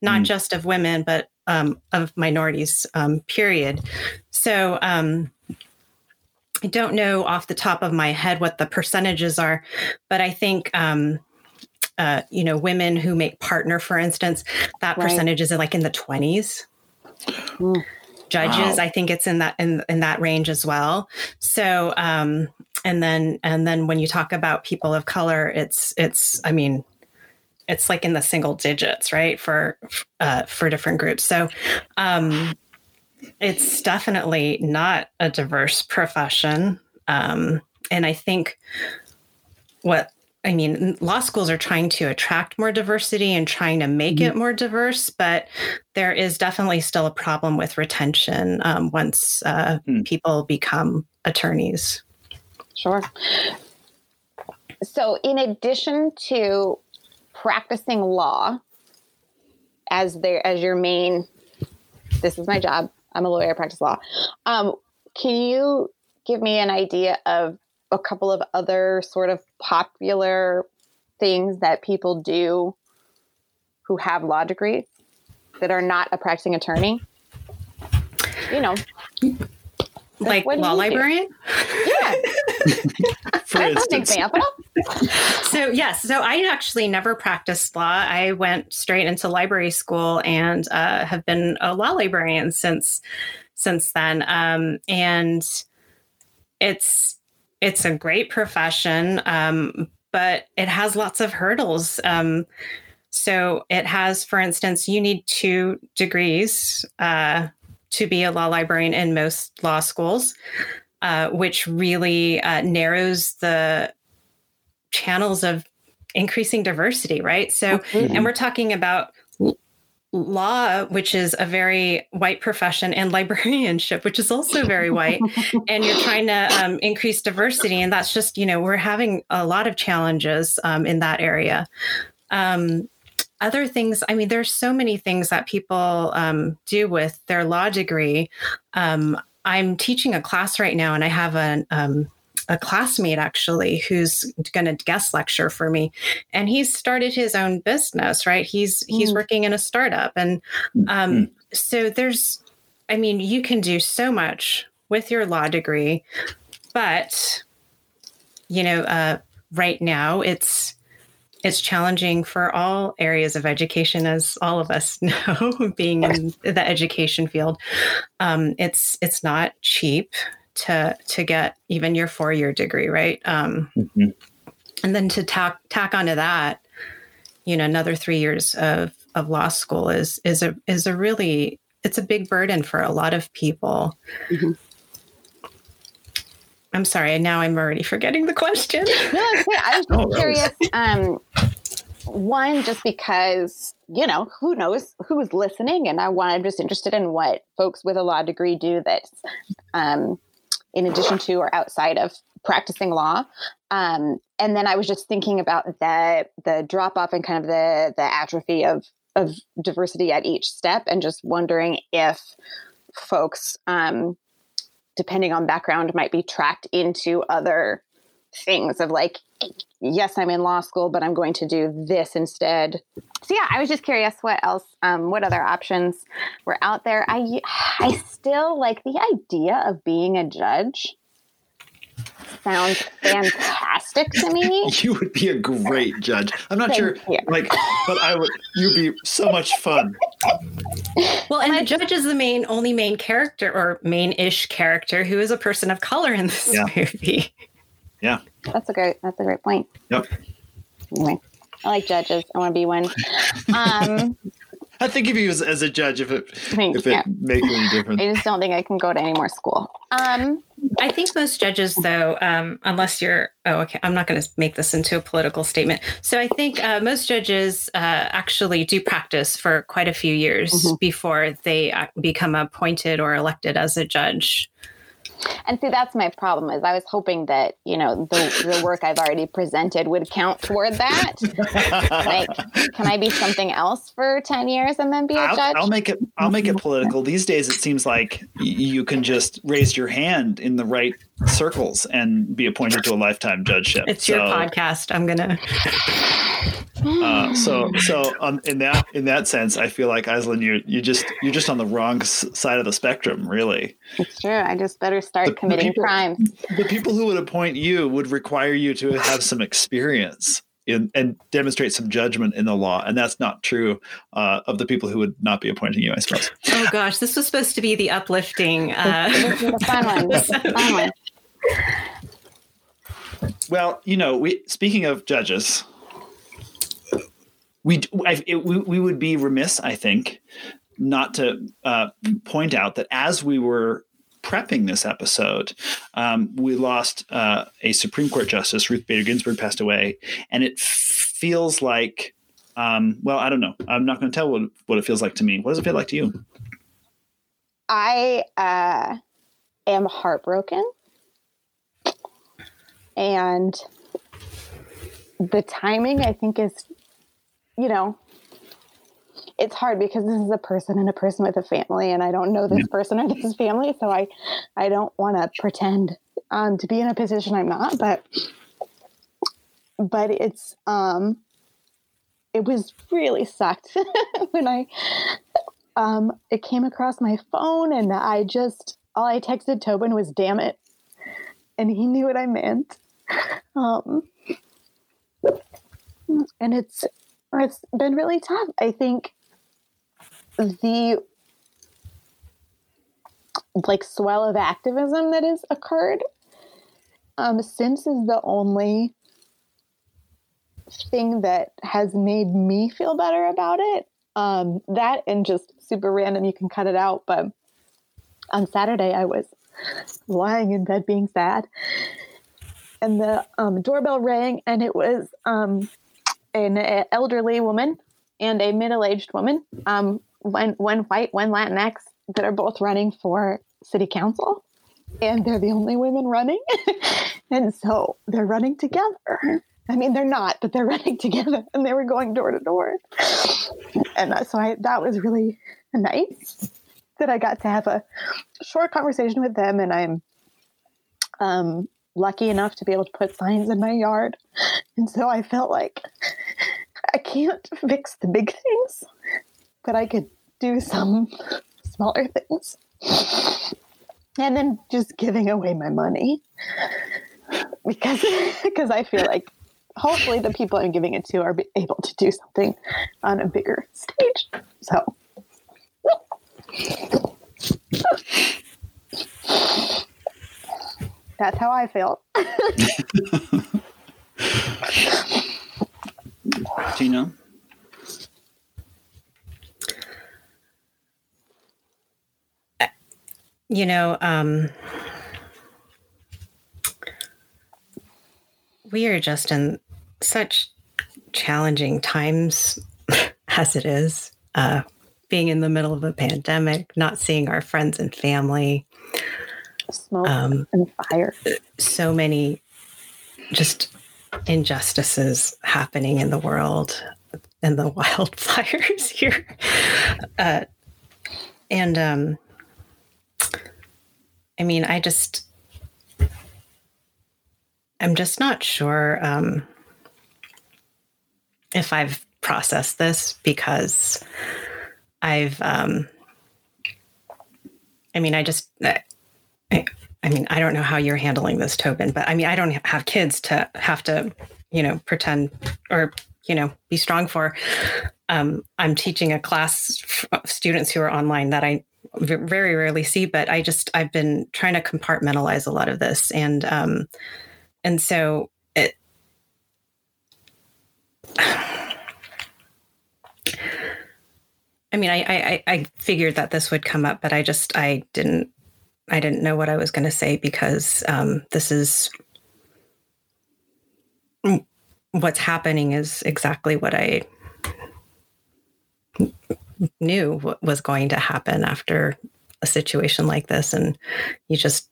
not Mm. just of women, but um, of minorities. Um, period. So. Um, I don't know off the top of my head what the percentages are, but I think um, uh, you know women who make partner, for instance, that Right. percentage is like in the twenties. Mm. Judges, Wow. I think it's in that in in that range as well. So, um, and then and then when you talk about people of color, it's it's I mean, it's like in the single digits, right? For uh, for different groups. So, um, it's definitely not a diverse profession. Um, and I think what I mean, law schools are trying to attract more diversity and trying to make it more diverse, but there is definitely still a problem with retention um, once uh, Hmm. people become attorneys. Sure. So, in addition to practicing law as their as your main, this is my job. I'm a lawyer. I practice law. Um, can you give me an idea of a couple of other sort of popular things that people do who have law degrees that are not a practicing attorney? You know, Like what do law you do? librarian? yeah, For that's an example. So yes, so I actually never practiced law. I went straight into library school and uh, have been a law librarian since since then. Um, and it's it's a great profession, um, but it has lots of hurdles. Um, so it has, for instance, you need two degrees uh, to be a law librarian in most law schools, uh, which really uh, narrows the channels of increasing diversity, right? So, and we're talking about law, which is a very white profession, and librarianship, which is also very white. and you're trying to um, increase diversity, and that's just you know we're having a lot of challenges um, in that area. Um, other things, I mean, there's so many things that people um, do with their law degree. Um, I'm teaching a class right now, and I have an um, a classmate actually who's going to guest lecture for me. And he's started his own business right? He's he's Mm. working in a startup. And um so there's i mean you can do so much with your law degree but you know uh right now it's it's challenging for all areas of education as all of us know being in the education field. Um, it's it's not cheap to to get even your four year degree right um, Mhm. and then to tack tack onto that you know another three years of of law school is is a is a really it's a big burden for a lot of people Mhm. i'm sorry now i'm already forgetting the question No, okay. I was Oh, just that curious. Um, one, just because you know, who knows who's listening, and I want. I'm just interested in what folks with a law degree do that's um, in addition to or outside of practicing law. Um, and then I was just thinking about the the drop off and kind of the the atrophy of of diversity at each step and just wondering if folks um, depending on background might be tracked into other things of like yes i'm in law school but i'm going to do this instead so yeah i was just curious what else um, what other options were out there i i still like the idea of being a judge sounds fantastic to me You would be a great judge. I'm not Thank sure, you. like, but I would. You'd be so much fun. Well, and the judge is the main, only main character or main-ish character who is a person of color in this Yeah. movie. That's a great that's a great point Yep. anyway i like judges i want to be one um I think of you as, as a judge if it Thank if it you. makes any difference. i just don't think i can go to any more school um I think most judges, though, um, unless you're, oh, okay, I'm not going to make this into a political statement. So I think uh, most judges uh, actually do practice for quite a few years Mhm. before they uh, become appointed or elected as a judge. And see, that's my problem. Is I was hoping that you know the the work I've already presented would count toward that. like, can I be something else for ten years and then be a I'll, judge? I'll make it. I'll make it political. These days, it seems like you can just raise your hand in the right circles and be appointed to a lifetime judgeship. It's your So, podcast. I'm going to, Uh, so, so um, in that in that sense, I feel like Aislinn, you you just you're just on the wrong s- side of the spectrum, really. it's true. I just better start The- the committing people- crimes. The people who would appoint you would require you to have some experience in, and demonstrate some judgment in the law, and that's not true uh, of the people who would not be appointing you. I suppose. oh gosh, this was supposed to be the uplifting. Uh, the fun one. The fun one. Well, you know, we speaking of judges, we I, it, we, we would be remiss, I think, not to uh, point out that as we were prepping this episode, um, we lost uh, a Supreme Court justice. Ruth Bader Ginsburg passed away, and it feels like, um, well, I don't know. I'm not going to tell what what it feels like to me. What does it feel like to you? I uh, am heartbroken, and the timing I think is, you know, it's hard because this is a person and a person with a family, and I don't know this person or this family, so I, I don't want to pretend um, to be in a position I'm not, but, but it's um, it was really sucked when I um, it came across my phone and I just all I texted Tobin was "damn it," and he knew what I meant. Um, and it's it's been really tough. I think the like swell of activism that has occurred um, since is the only thing that has made me feel better about it. Um, that and just super random you can cut it out but on saturday i was lying in bed being sad and the um, doorbell rang and it was um, an elderly woman and a middle-aged woman um, one, one white one latinx that are both running for city council. And they're the only women running. And so they're running together. I mean, they're not, but they're running together, and they were going door to door. And uh, so I, that was really nice that I got to have a short conversation with them, and I'm um, lucky enough to be able to put signs in my yard. And so I felt like I can't fix the big things, but I could do some smaller things. And then just giving away my money because because I feel like hopefully the people I'm giving it to are able to do something on a bigger stage. So that's how I felt. Tina? you know, um, we are just in such challenging times as it is. Uh, being in the middle of a pandemic, not seeing our friends and family, Smoke um, and fire. so many just injustices happening in the world and the wildfires here. Uh, and um, I mean, I just, I'm just not sure um, if I've processed this because I've, um, I mean, I just, I, I mean, I don't know how you're handling this, Tobin, but I mean, I don't have kids to have to, you know, pretend or, you know, be strong for. Um, I'm teaching a class of students who are online that I very rarely see, but I just, I've been trying to compartmentalize a lot of this. And, um, and so it, I mean, I, I, I figured that this would come up, but I just, I didn't, I didn't know what I was going to say because um, this is what's happening is exactly what I knew what was going to happen after a situation like this, and you just,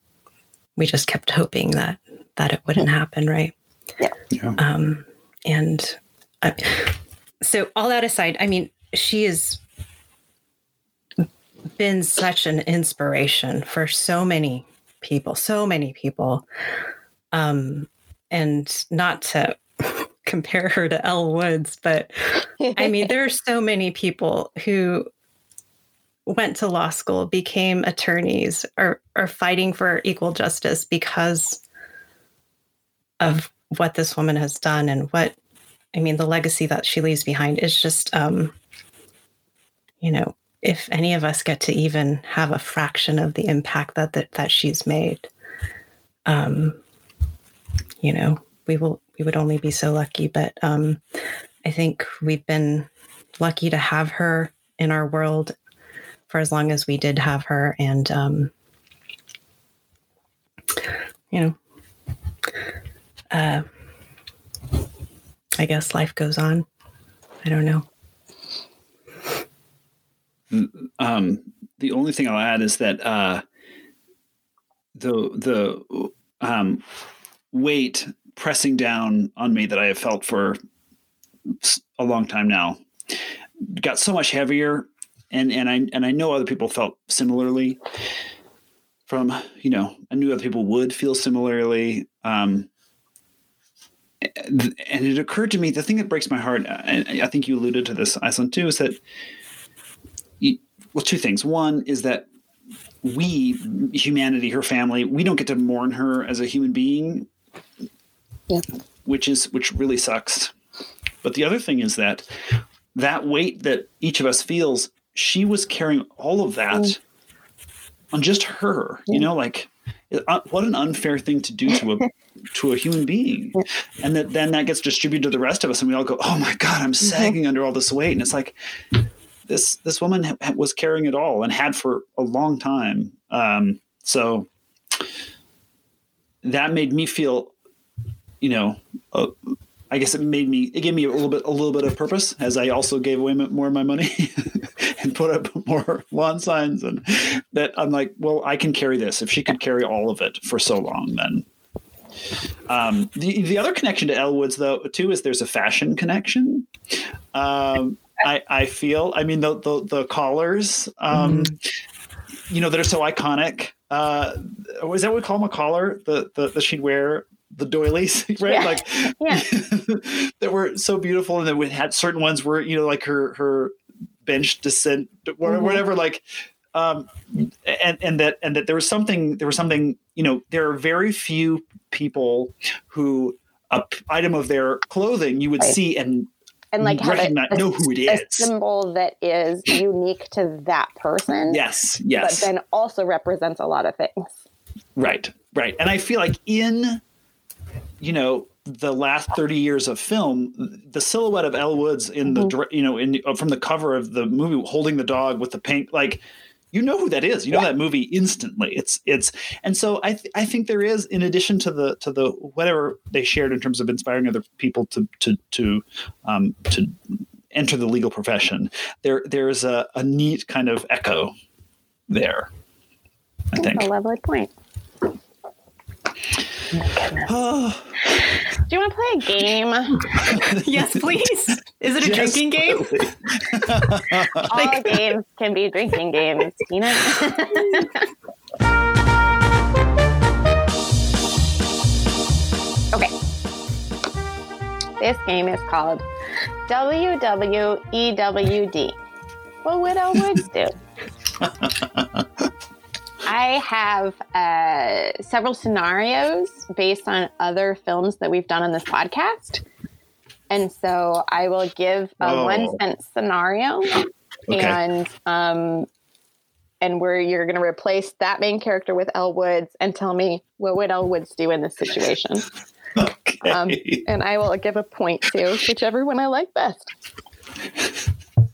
we just kept hoping that that it wouldn't happen, right? Yeah. Yeah. Um, and I, so all that aside, I mean, she is been such an inspiration for so many people, so many people. Um, and not to compare her to Elle Woods, but I mean, there are so many people who went to law school, became attorneys, or are fighting for equal justice because of what this woman has done and what I mean, the legacy that she leaves behind is just um, you know, if any of us get to even have a fraction of the impact that that, that she's made, um, you know, we will we would only be so lucky. But um, I think we've been lucky to have her in our world for as long as we did have her, and um, you know, uh, I guess life goes on. I don't know. um, the only thing I'll add is that uh, the the um, weight pressing down on me that I have felt for a long time now got so much heavier, and and I and I know other people felt similarly. From you know, I knew other people would feel similarly. Um, and it occurred to me the thing that breaks my heart, and I think you alluded to this, Aislinn too, is that well, two things. One is that we, humanity, her family, we don't get to mourn her as a human being, Yeah. which is which really sucks. But the other thing is that that weight that each of us feels, she was carrying all of that Mm. on just her. You know, like uh, what an unfair thing to do to a to a human being, and that then that gets distributed to the rest of us, and we all go, "Oh my god, I'm sagging under all this weight," and it's like this this woman ha- was carrying it all and had for a long time. Um, so that made me feel, you know, uh, I guess it made me it gave me a little bit a little bit of purpose as I also gave away more of my money and put up more lawn signs and that I'm like, well, I can carry this. If she could carry all of it for so long, then. Um, the the other connection to Elle Woods though too is there's a fashion connection. Um, I, I feel. I mean, the the, the collars, um, you know, that are so iconic. Uh, was that what we call them a collar? The the that she'd wear the doilies, right? Yeah. Like Yeah. that were so beautiful, and then we had certain ones where you know, like her her bench dissent, or Mhm. whatever. Like, um, and and that and that there was something there was something you know there are very few people who a p- item of their clothing you would Right. see and and like recognize a- know who it is a symbol that is unique to that person, Yes, yes but then also represents a lot of things. right, right. And I feel like in you know the last 30 years of film the silhouette of Elle Woods in the Mhm. dir- you know in uh, from the cover of the movie holding the dog with the pink like you know who that is you know that movie instantly it's it's and so i th- i think there is in addition to the to the whatever they shared in terms of inspiring other people to to to um to enter the legal profession there there's a, a neat kind of echo there i That's think a lovely point. Oh, Do you want to play a game? yes, please. Is it a Yes, drinking game? All games can be drinking games, Tina. okay. This game is called WWEWD. What would Woods do? I have uh, several scenarios based on other films that we've done on this podcast. And so I will give a Oh. one sentence scenario Okay. and um and where you're going to replace that main character with Elle Woods and tell me what would Elle Woods do in this situation. Okay. Um, and I will give a point to whichever one I like best.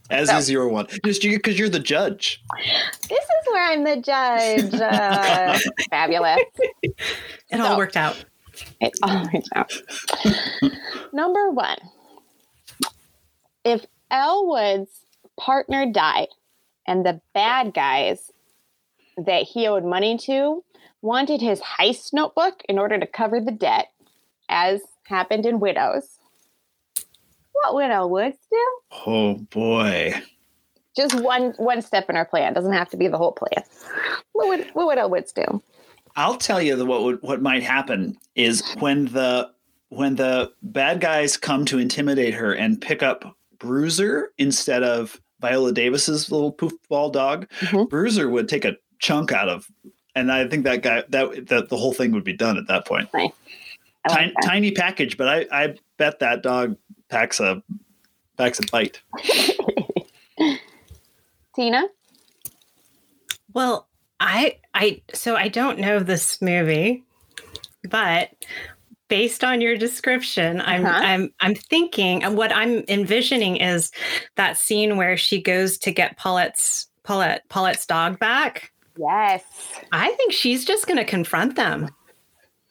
As so- is your one. Just you because you're the judge. This is where I'm the judge. Uh, fabulous. It all worked out. It all works out. Number one. If Elle Woods' partner died and the bad guys that he owed money to wanted his heist notebook in order to cover the debt, as happened in Widows, what would Elle Woods do? Oh boy. Just one one step in our plan. Doesn't have to be the whole plan. What would what would Elle Woods do? I'll tell you the, what would what might happen is when the when the bad guys come to intimidate her and pick up Bruiser instead of Viola Davis's little poof ball dog, Mhm. Bruiser would take a chunk out of, and I think that guy that that the whole thing would be done at that point. Like Tiny, that. tiny package, but I I bet that dog packs a packs a bite. Tina? Well, I I so I don't know this movie, but based on your description, I'm Uh-huh. I'm I'm thinking and what I'm envisioning is that scene where she goes to get Paulette's Paulette Paulette's dog back. Yes. I think she's just going to confront them.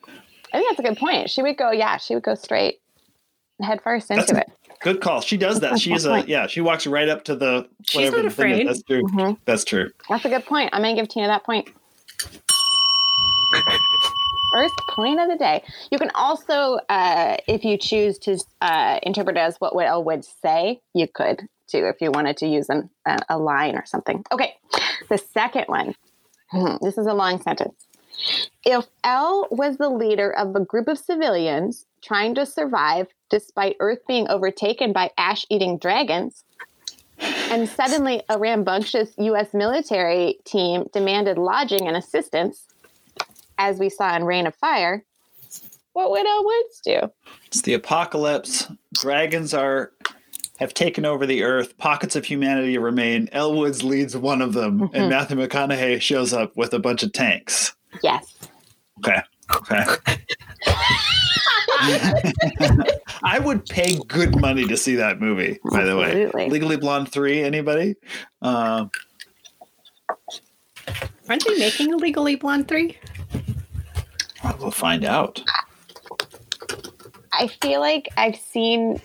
I think that's a good point. She would go, yeah, she would go straight head first into That's- it. Good call. She does that. She's a yeah. She walks right up to the She's not the afraid. That's true. Mhm. That's true. That's a good point. I'm going to give Tina that point. First point of the day. You can also, uh, if you choose to uh, interpret it as what Elle would say, you could too, if you wanted to use an, a, a line or something. Okay, the second one. Hmm, This is a long sentence. If Elle was the leader of a group of civilians trying to survive despite Earth being overtaken by ash eating dragons, and suddenly a rambunctious U.S. military team demanded lodging and assistance, as we saw in Reign of Fire, what would Elle Woods do? It's the apocalypse. Dragons are have taken over the earth. Pockets of humanity remain. Elle Woods leads one of them, and mm-hmm. Matthew McConaughey shows up with a bunch of tanks. Yes. Okay. Okay. I would pay good money to see that movie. By the way, Absolutely. Legally Blonde three. Anybody? Uh, Aren't they making a Legally Blonde 3? we'll find out. I feel like I've seen,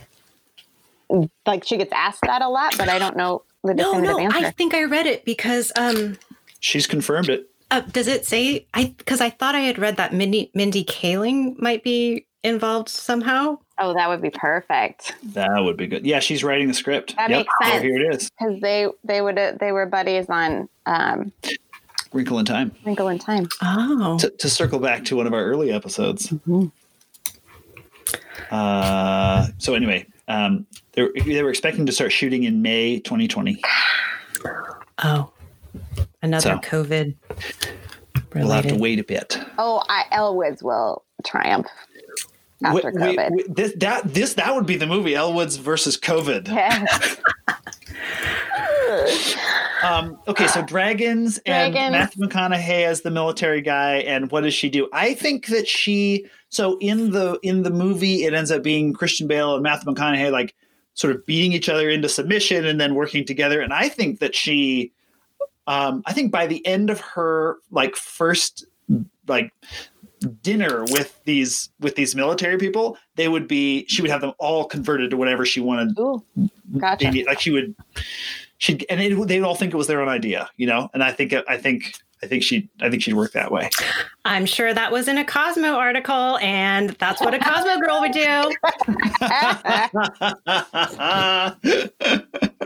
like, she gets asked that a lot, but I don't know the No, definitive no, answer. I think I read it because um She's confirmed it. Uh, does it say I because I thought I had read that Mindy Mindy Kaling might be involved somehow. oh, that would be perfect That would be good. Yeah, she's writing the script. That yep. makes so sense. here it is. because they they would uh, they were buddies on um, Wrinkle in Time. Wrinkle in Time. Oh. to, to circle back to one of our early episodes. Mm-hmm. Uh, so anyway, um, they, were, they were expecting to start shooting in May 2020. Oh. Another So. COVID We'll have to wait a bit. Oh, I, Elle Woods will triumph after Wait, wait, COVID. wait, this that this that would be the movie Elle Woods versus COVID. Yes. Um, okay, so dragons and Dragons. Matthew McConaughey as the military guy, and what does she do? I think that she so in the in the movie it ends up being Christian Bale and Matthew McConaughey like sort of beating each other into submission and then working together. And I think that she, um, I think by the end of her like first like dinner with these with these military people, they would be she would have them all converted to whatever she wanted Ooh, gotcha. they like she would she and it, they'd all think it was their own idea you know and i think i think I think she I think she'd work that way. I'm sure that was in a Cosmo article, and that's what a Cosmo girl would do.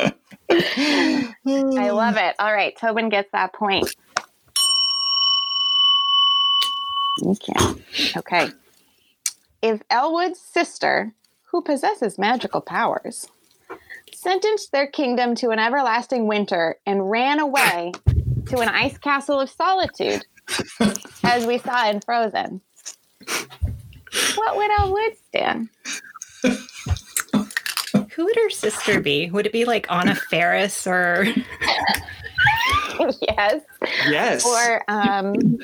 I hmm. love it. All right, Tobin gets that point. Okay. Okay. If Elle Woods' sister, who possesses magical powers, sentenced their kingdom to an everlasting winter and ran away to an ice castle of solitude, as we saw in Frozen, what would Elwood stand? Who would her sister be? Would it be like Anna Faris or yes. yes. Or um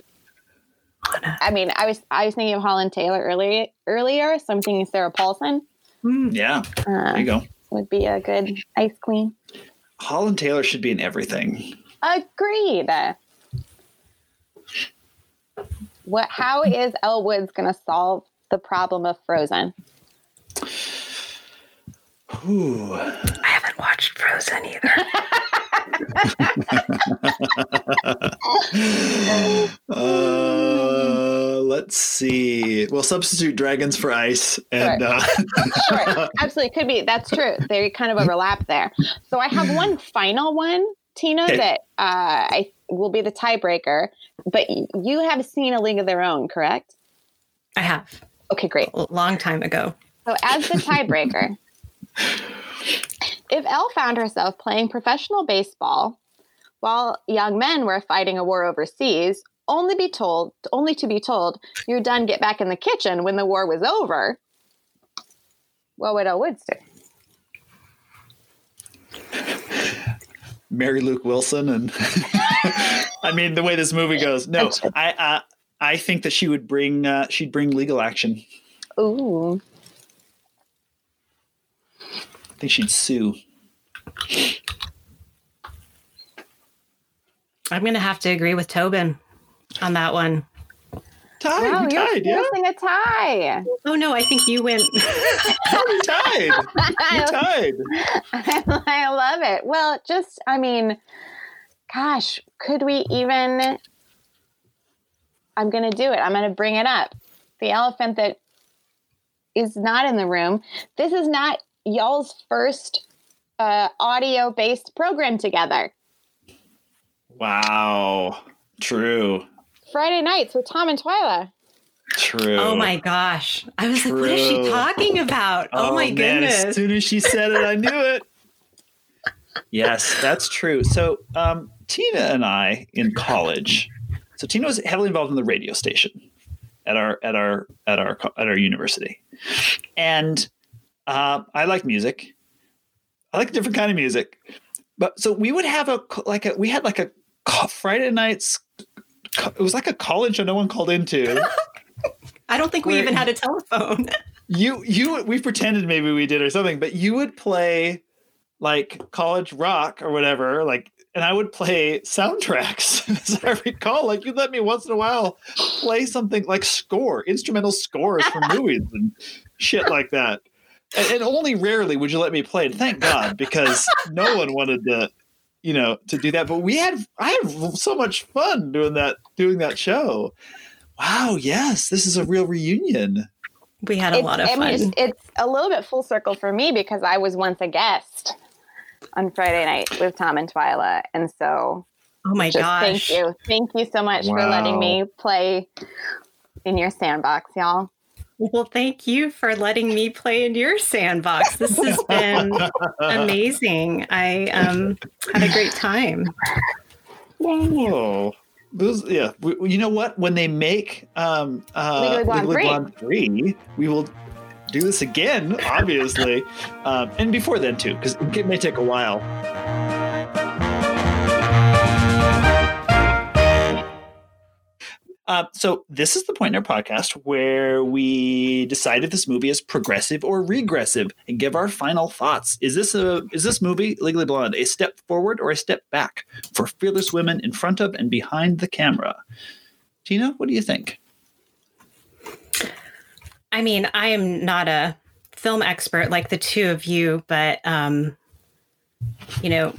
I mean, I was I was thinking of Holland Taylor earlier earlier, so I'm thinking Sarah Paulson yeah. There uh, you go. would be a good ice queen. Holland Taylor should be in everything. Agreed. What how is Elle Woods gonna solve the problem of Frozen? Ooh. I haven't watched Frozen either. Uh, let's see. We'll substitute dragons for ice, and uh, Sure, absolutely could be. That's true. They kind of overlap there. So I have one final one, Tina, Okay. that uh, I will be the tiebreaker. But you have seen A League of Their Own, correct? I have Okay, great. a long time ago. So, as the tiebreaker, if Elle found herself playing professional baseball while young men were fighting a war overseas, only be told, only to be told, you're done. Get back in the kitchen when the war was over. What would Elle Woods do? marry Luke Wilson, and I mean the way this movie goes. No, I uh, I think that she would bring uh, she'd bring legal action. Ooh, I think she'd sue. I'm going to have to agree with Tobin on that one. Tied, wow, you're tied, yeah, a tie. Oh no, I think you win. we tied, we tied. I love it. Well, just, I mean, gosh, could we even? I'm going to do it. I'm going to bring it up. The elephant that is not in the room. This is not y'all's first uh, audio based program together. Wow, true, Friday nights with Tom and Twyla. true. oh my gosh. I was like, what is she talking about? Oh, my man, goodness. As soon as she said it, I knew it. Yes, that's true. So, um, Tina and I in college. So Tina was heavily involved in the radio station at our at our at our at our university, and uh, I like music. I like a different kind of music, but so we would have a like a we had like a Friday nights. It was like a college that no one called into. I don't think we even had a telephone. you you we pretended maybe we did or something but you would play like college rock or whatever like and i would play soundtracks as i recall like you'd let me once in a while play something like score instrumental scores from movies and shit like that and, and only rarely would you let me play it thank god because no one wanted to you know to do that but we had i had so much fun doing that doing that show wow yes this is a real reunion We had a It's- lot of I fun. it's, it's a little bit full circle for me because I was once a guest on Friday night with Tom and Twyla. And so oh my Just gosh. thank you. Thank you so much for letting me play in your sandbox, y'all. Well, thank you for letting me play in your sandbox. This has been amazing. I um, had a great time. Oh, those yeah. We, you know what? When they make um, uh, Legally Blonde Legally three. Blonde three, we will do this again, obviously, um, and before then too, because it may take a while. Uh, so this is the point in our podcast where we decide if this movie is progressive or regressive and give our final thoughts. Is this a is this movie Legally Blonde a step forward or a step back for fearless women in front of and behind the camera? Tina, what do you think? I mean, I am not a film expert like the two of you, but um, you know,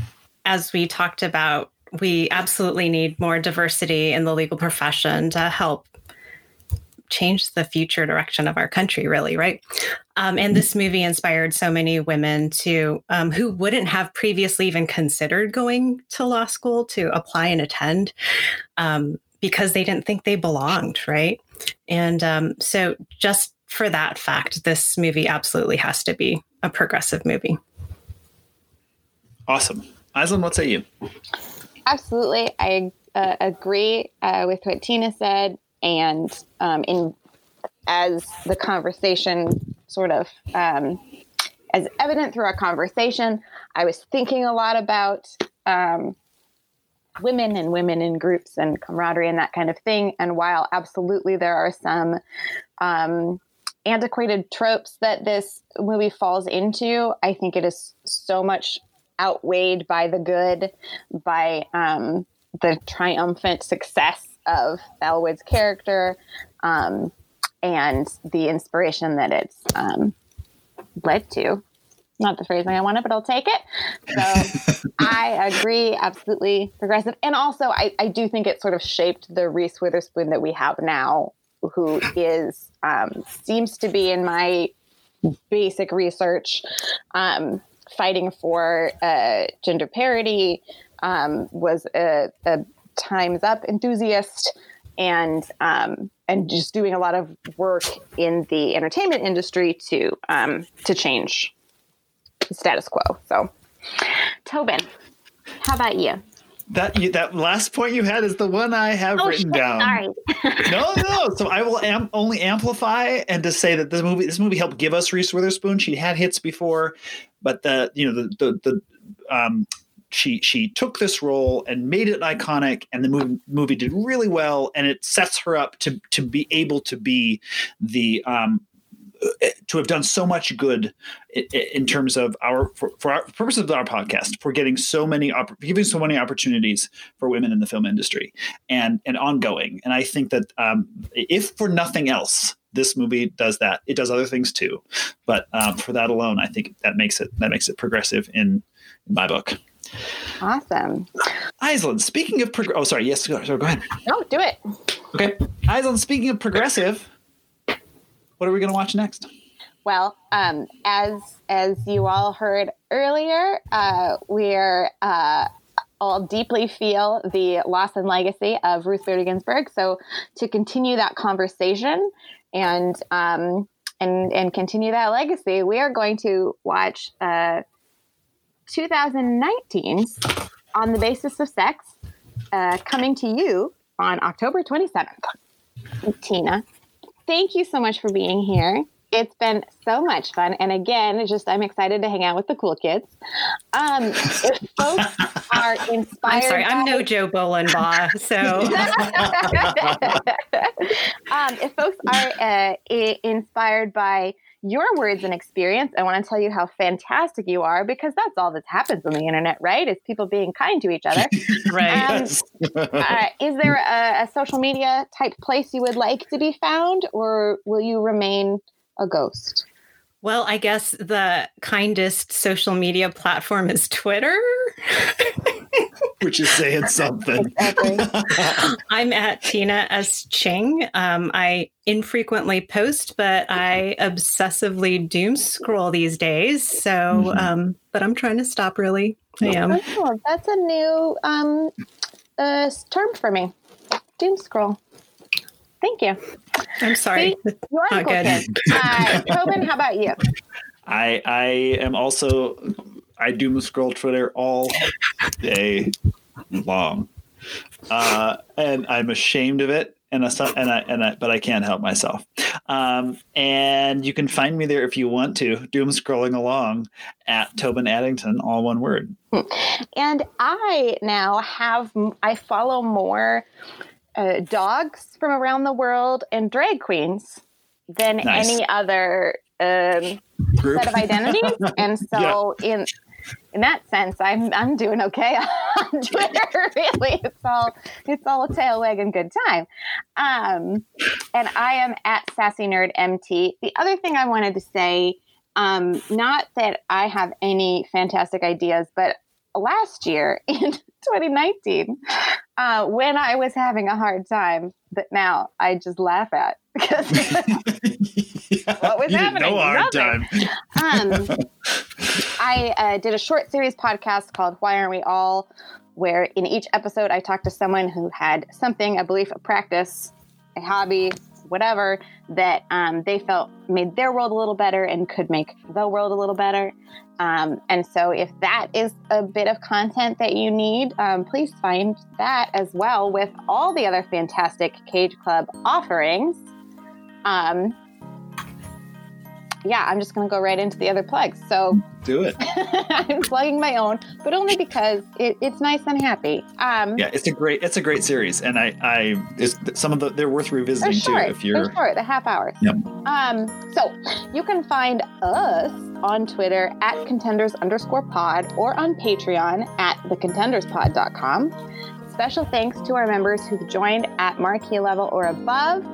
as we talked about we absolutely need more diversity in the legal profession to help change the future direction of our country, really, right? Um, and this movie inspired so many women to um, who wouldn't have previously even considered going to law school to apply and attend um, because they didn't think they belonged, right? And um, so, just for that fact, this movie absolutely has to be a progressive movie. Awesome. Aislinn, what say you? Absolutely. I uh, agree uh, with what Tina said. And um, in as the conversation sort of um, as evident through our conversation, I was thinking a lot about um, women and women in groups and camaraderie and that kind of thing. And while absolutely there are some um, antiquated tropes that this movie falls into, I think it is so much outweighed by the good, by um, the triumphant success of Elle Woods' character, um, and the inspiration that it's um, led to. Not the phrasing I wanted, but I'll take it. So I agree, absolutely progressive. And also, I, I do think it sort of shaped the Reese Witherspoon that we have now, who is, um, seems to be in my basic research, um, fighting for uh, gender parity, um, was a, a, Time's Up enthusiast, and um, and just doing a lot of work in the entertainment industry to um, to change the status quo. So, Tobin, how about you? That you, that last point you had is the one I have Oh, written shit, down. sorry. no, no. So I will am- only amplify and to say that this movie this movie helped give us Reese Witherspoon. She had hits before, but the you know the the, the um she she took this role and made it iconic and the movie, movie did really well and it sets her up to to be able to be the um to have done so much good in terms of our for, for our purposes of our podcast for getting so many giving so many opportunities for women in the film industry and and ongoing. And i think that um, if for nothing else this movie does that. It does other things too. But um, for that alone i think that makes it that makes it progressive in, in my book. Awesome. Aislinn, speaking of prog- oh sorry. Yes go, sorry, go ahead. No, do it. okay. Aislinn, speaking of progressive what are we going to watch next Well, um, as as you all heard earlier, uh, we're uh, all deeply feel the loss and legacy of Ruth Bader Ginsburg. So to continue that conversation and um, and and continue that legacy, we are going to watch uh, 2019's On the Basis of Sex, uh, coming to you on October 27th. Tina, thank you so much for being here. It's been so much fun. And again, just I'm excited to hang out with the cool kids. Um, if folks are inspired, I'm sorry, I'm no Joe Bolenbaugh, so um, if folks are uh, inspired by your words and experience, I want to tell you how fantastic you are because that's all that happens on the internet, right? Is people being kind to each other. right. Um, uh, is there a, a social media type place you would like to be found, or will you remain a ghost? Well, I guess the kindest social media platform is Twitter. which is saying something Exactly. I'm at Tina S. Ching. Um, I infrequently post, but I obsessively doom scroll these days. So, Mhm. um, but I'm trying to stop really. I am. Oh, that's a new um, uh, term for me. Doom scroll. Thank you. I'm sorry. You are a Not cool good. Uh, Tobin, how about you? I I am also I doom scroll Twitter all day long, uh, and I'm ashamed of it. And I, and I and I but I can't help myself. Um, and you can find me there if you want to. Doom scrolling along at Tobin Addington, all one word. And I now have, I follow more uh, dogs from around the world and drag queens than Nice. any other um, set of identities. and so, in in that sense, I'm I'm doing okay on Twitter. really, it's all it's all a tail wagging good time. Um, and I am at Sassy Nerd MT. The other thing I wanted to say, um, not that I have any fantastic ideas, but last year in 2019 uh, when I was having a hard time that now I just laugh at because what was happening? Didn't hard time. um, I uh, did a short series podcast called Why Aren't We All, where in each episode I talked to someone who had something, a belief, a practice, a hobby, whatever, that um, they felt made their world a little better and could make the world a little better. Um, and so, if that is a bit of content that you need, um, please find that as well with all the other fantastic Cage Club offerings. Um, yeah, I'm just going to go right into the other plugs. So Do it. I'm plugging my own, but only because it, it's nice and happy. Um, Yeah, it's a great it's a great series, and I I some of the they're worth They're revisiting short. too if you're. They're short. The half hour. Yep. Um. So you can find us on Twitter at contenders underscore pod or on Patreon at thecontenderspod.com. Special thanks to our members who've joined at marquee level or above.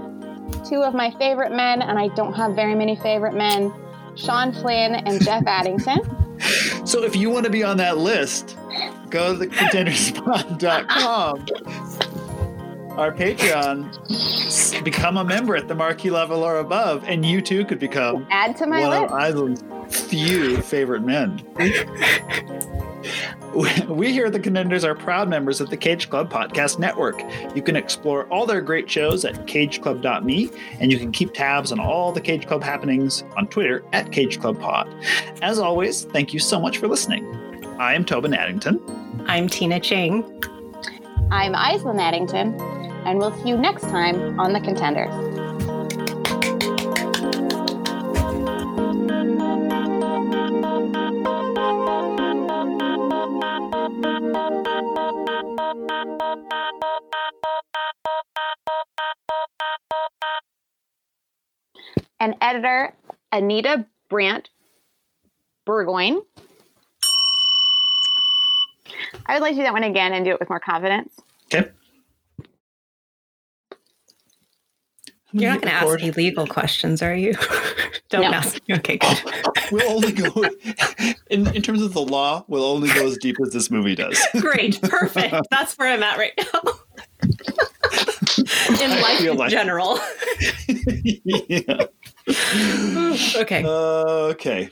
Two of my favorite men, and I don't have very many favorite men, Sean Flynn and Jeff Addington. So if you want to be on that list, go to thecontenderspod.com. Our Patreon, become a member at the marquee level or above, and you too could become Add to my one list. of Aislinn's few favorite men. We here at the Contenders are proud members of the Cage Club Podcast Network. You can explore all their great shows at cageclub.me, and you can keep tabs on all the Cage Club happenings on Twitter at Cage Club Pod. As always, thank you so much for listening. I am Tobin Addington. I'm Tina Ching. I'm Aislinn Addington, and we'll see you next time on The Contenders. And editor Anita Brandt Burgoyne. I would like to do that one again and do it with more confidence. Okay. You're not going to ask Record. any legal questions, are you? Don't No. ask. Okay, good. We'll only go in, in terms of the law. We'll only go as deep as this movie does. Great. Perfect. That's where I'm at right now. In life in like- general. yeah. Okay. Okay.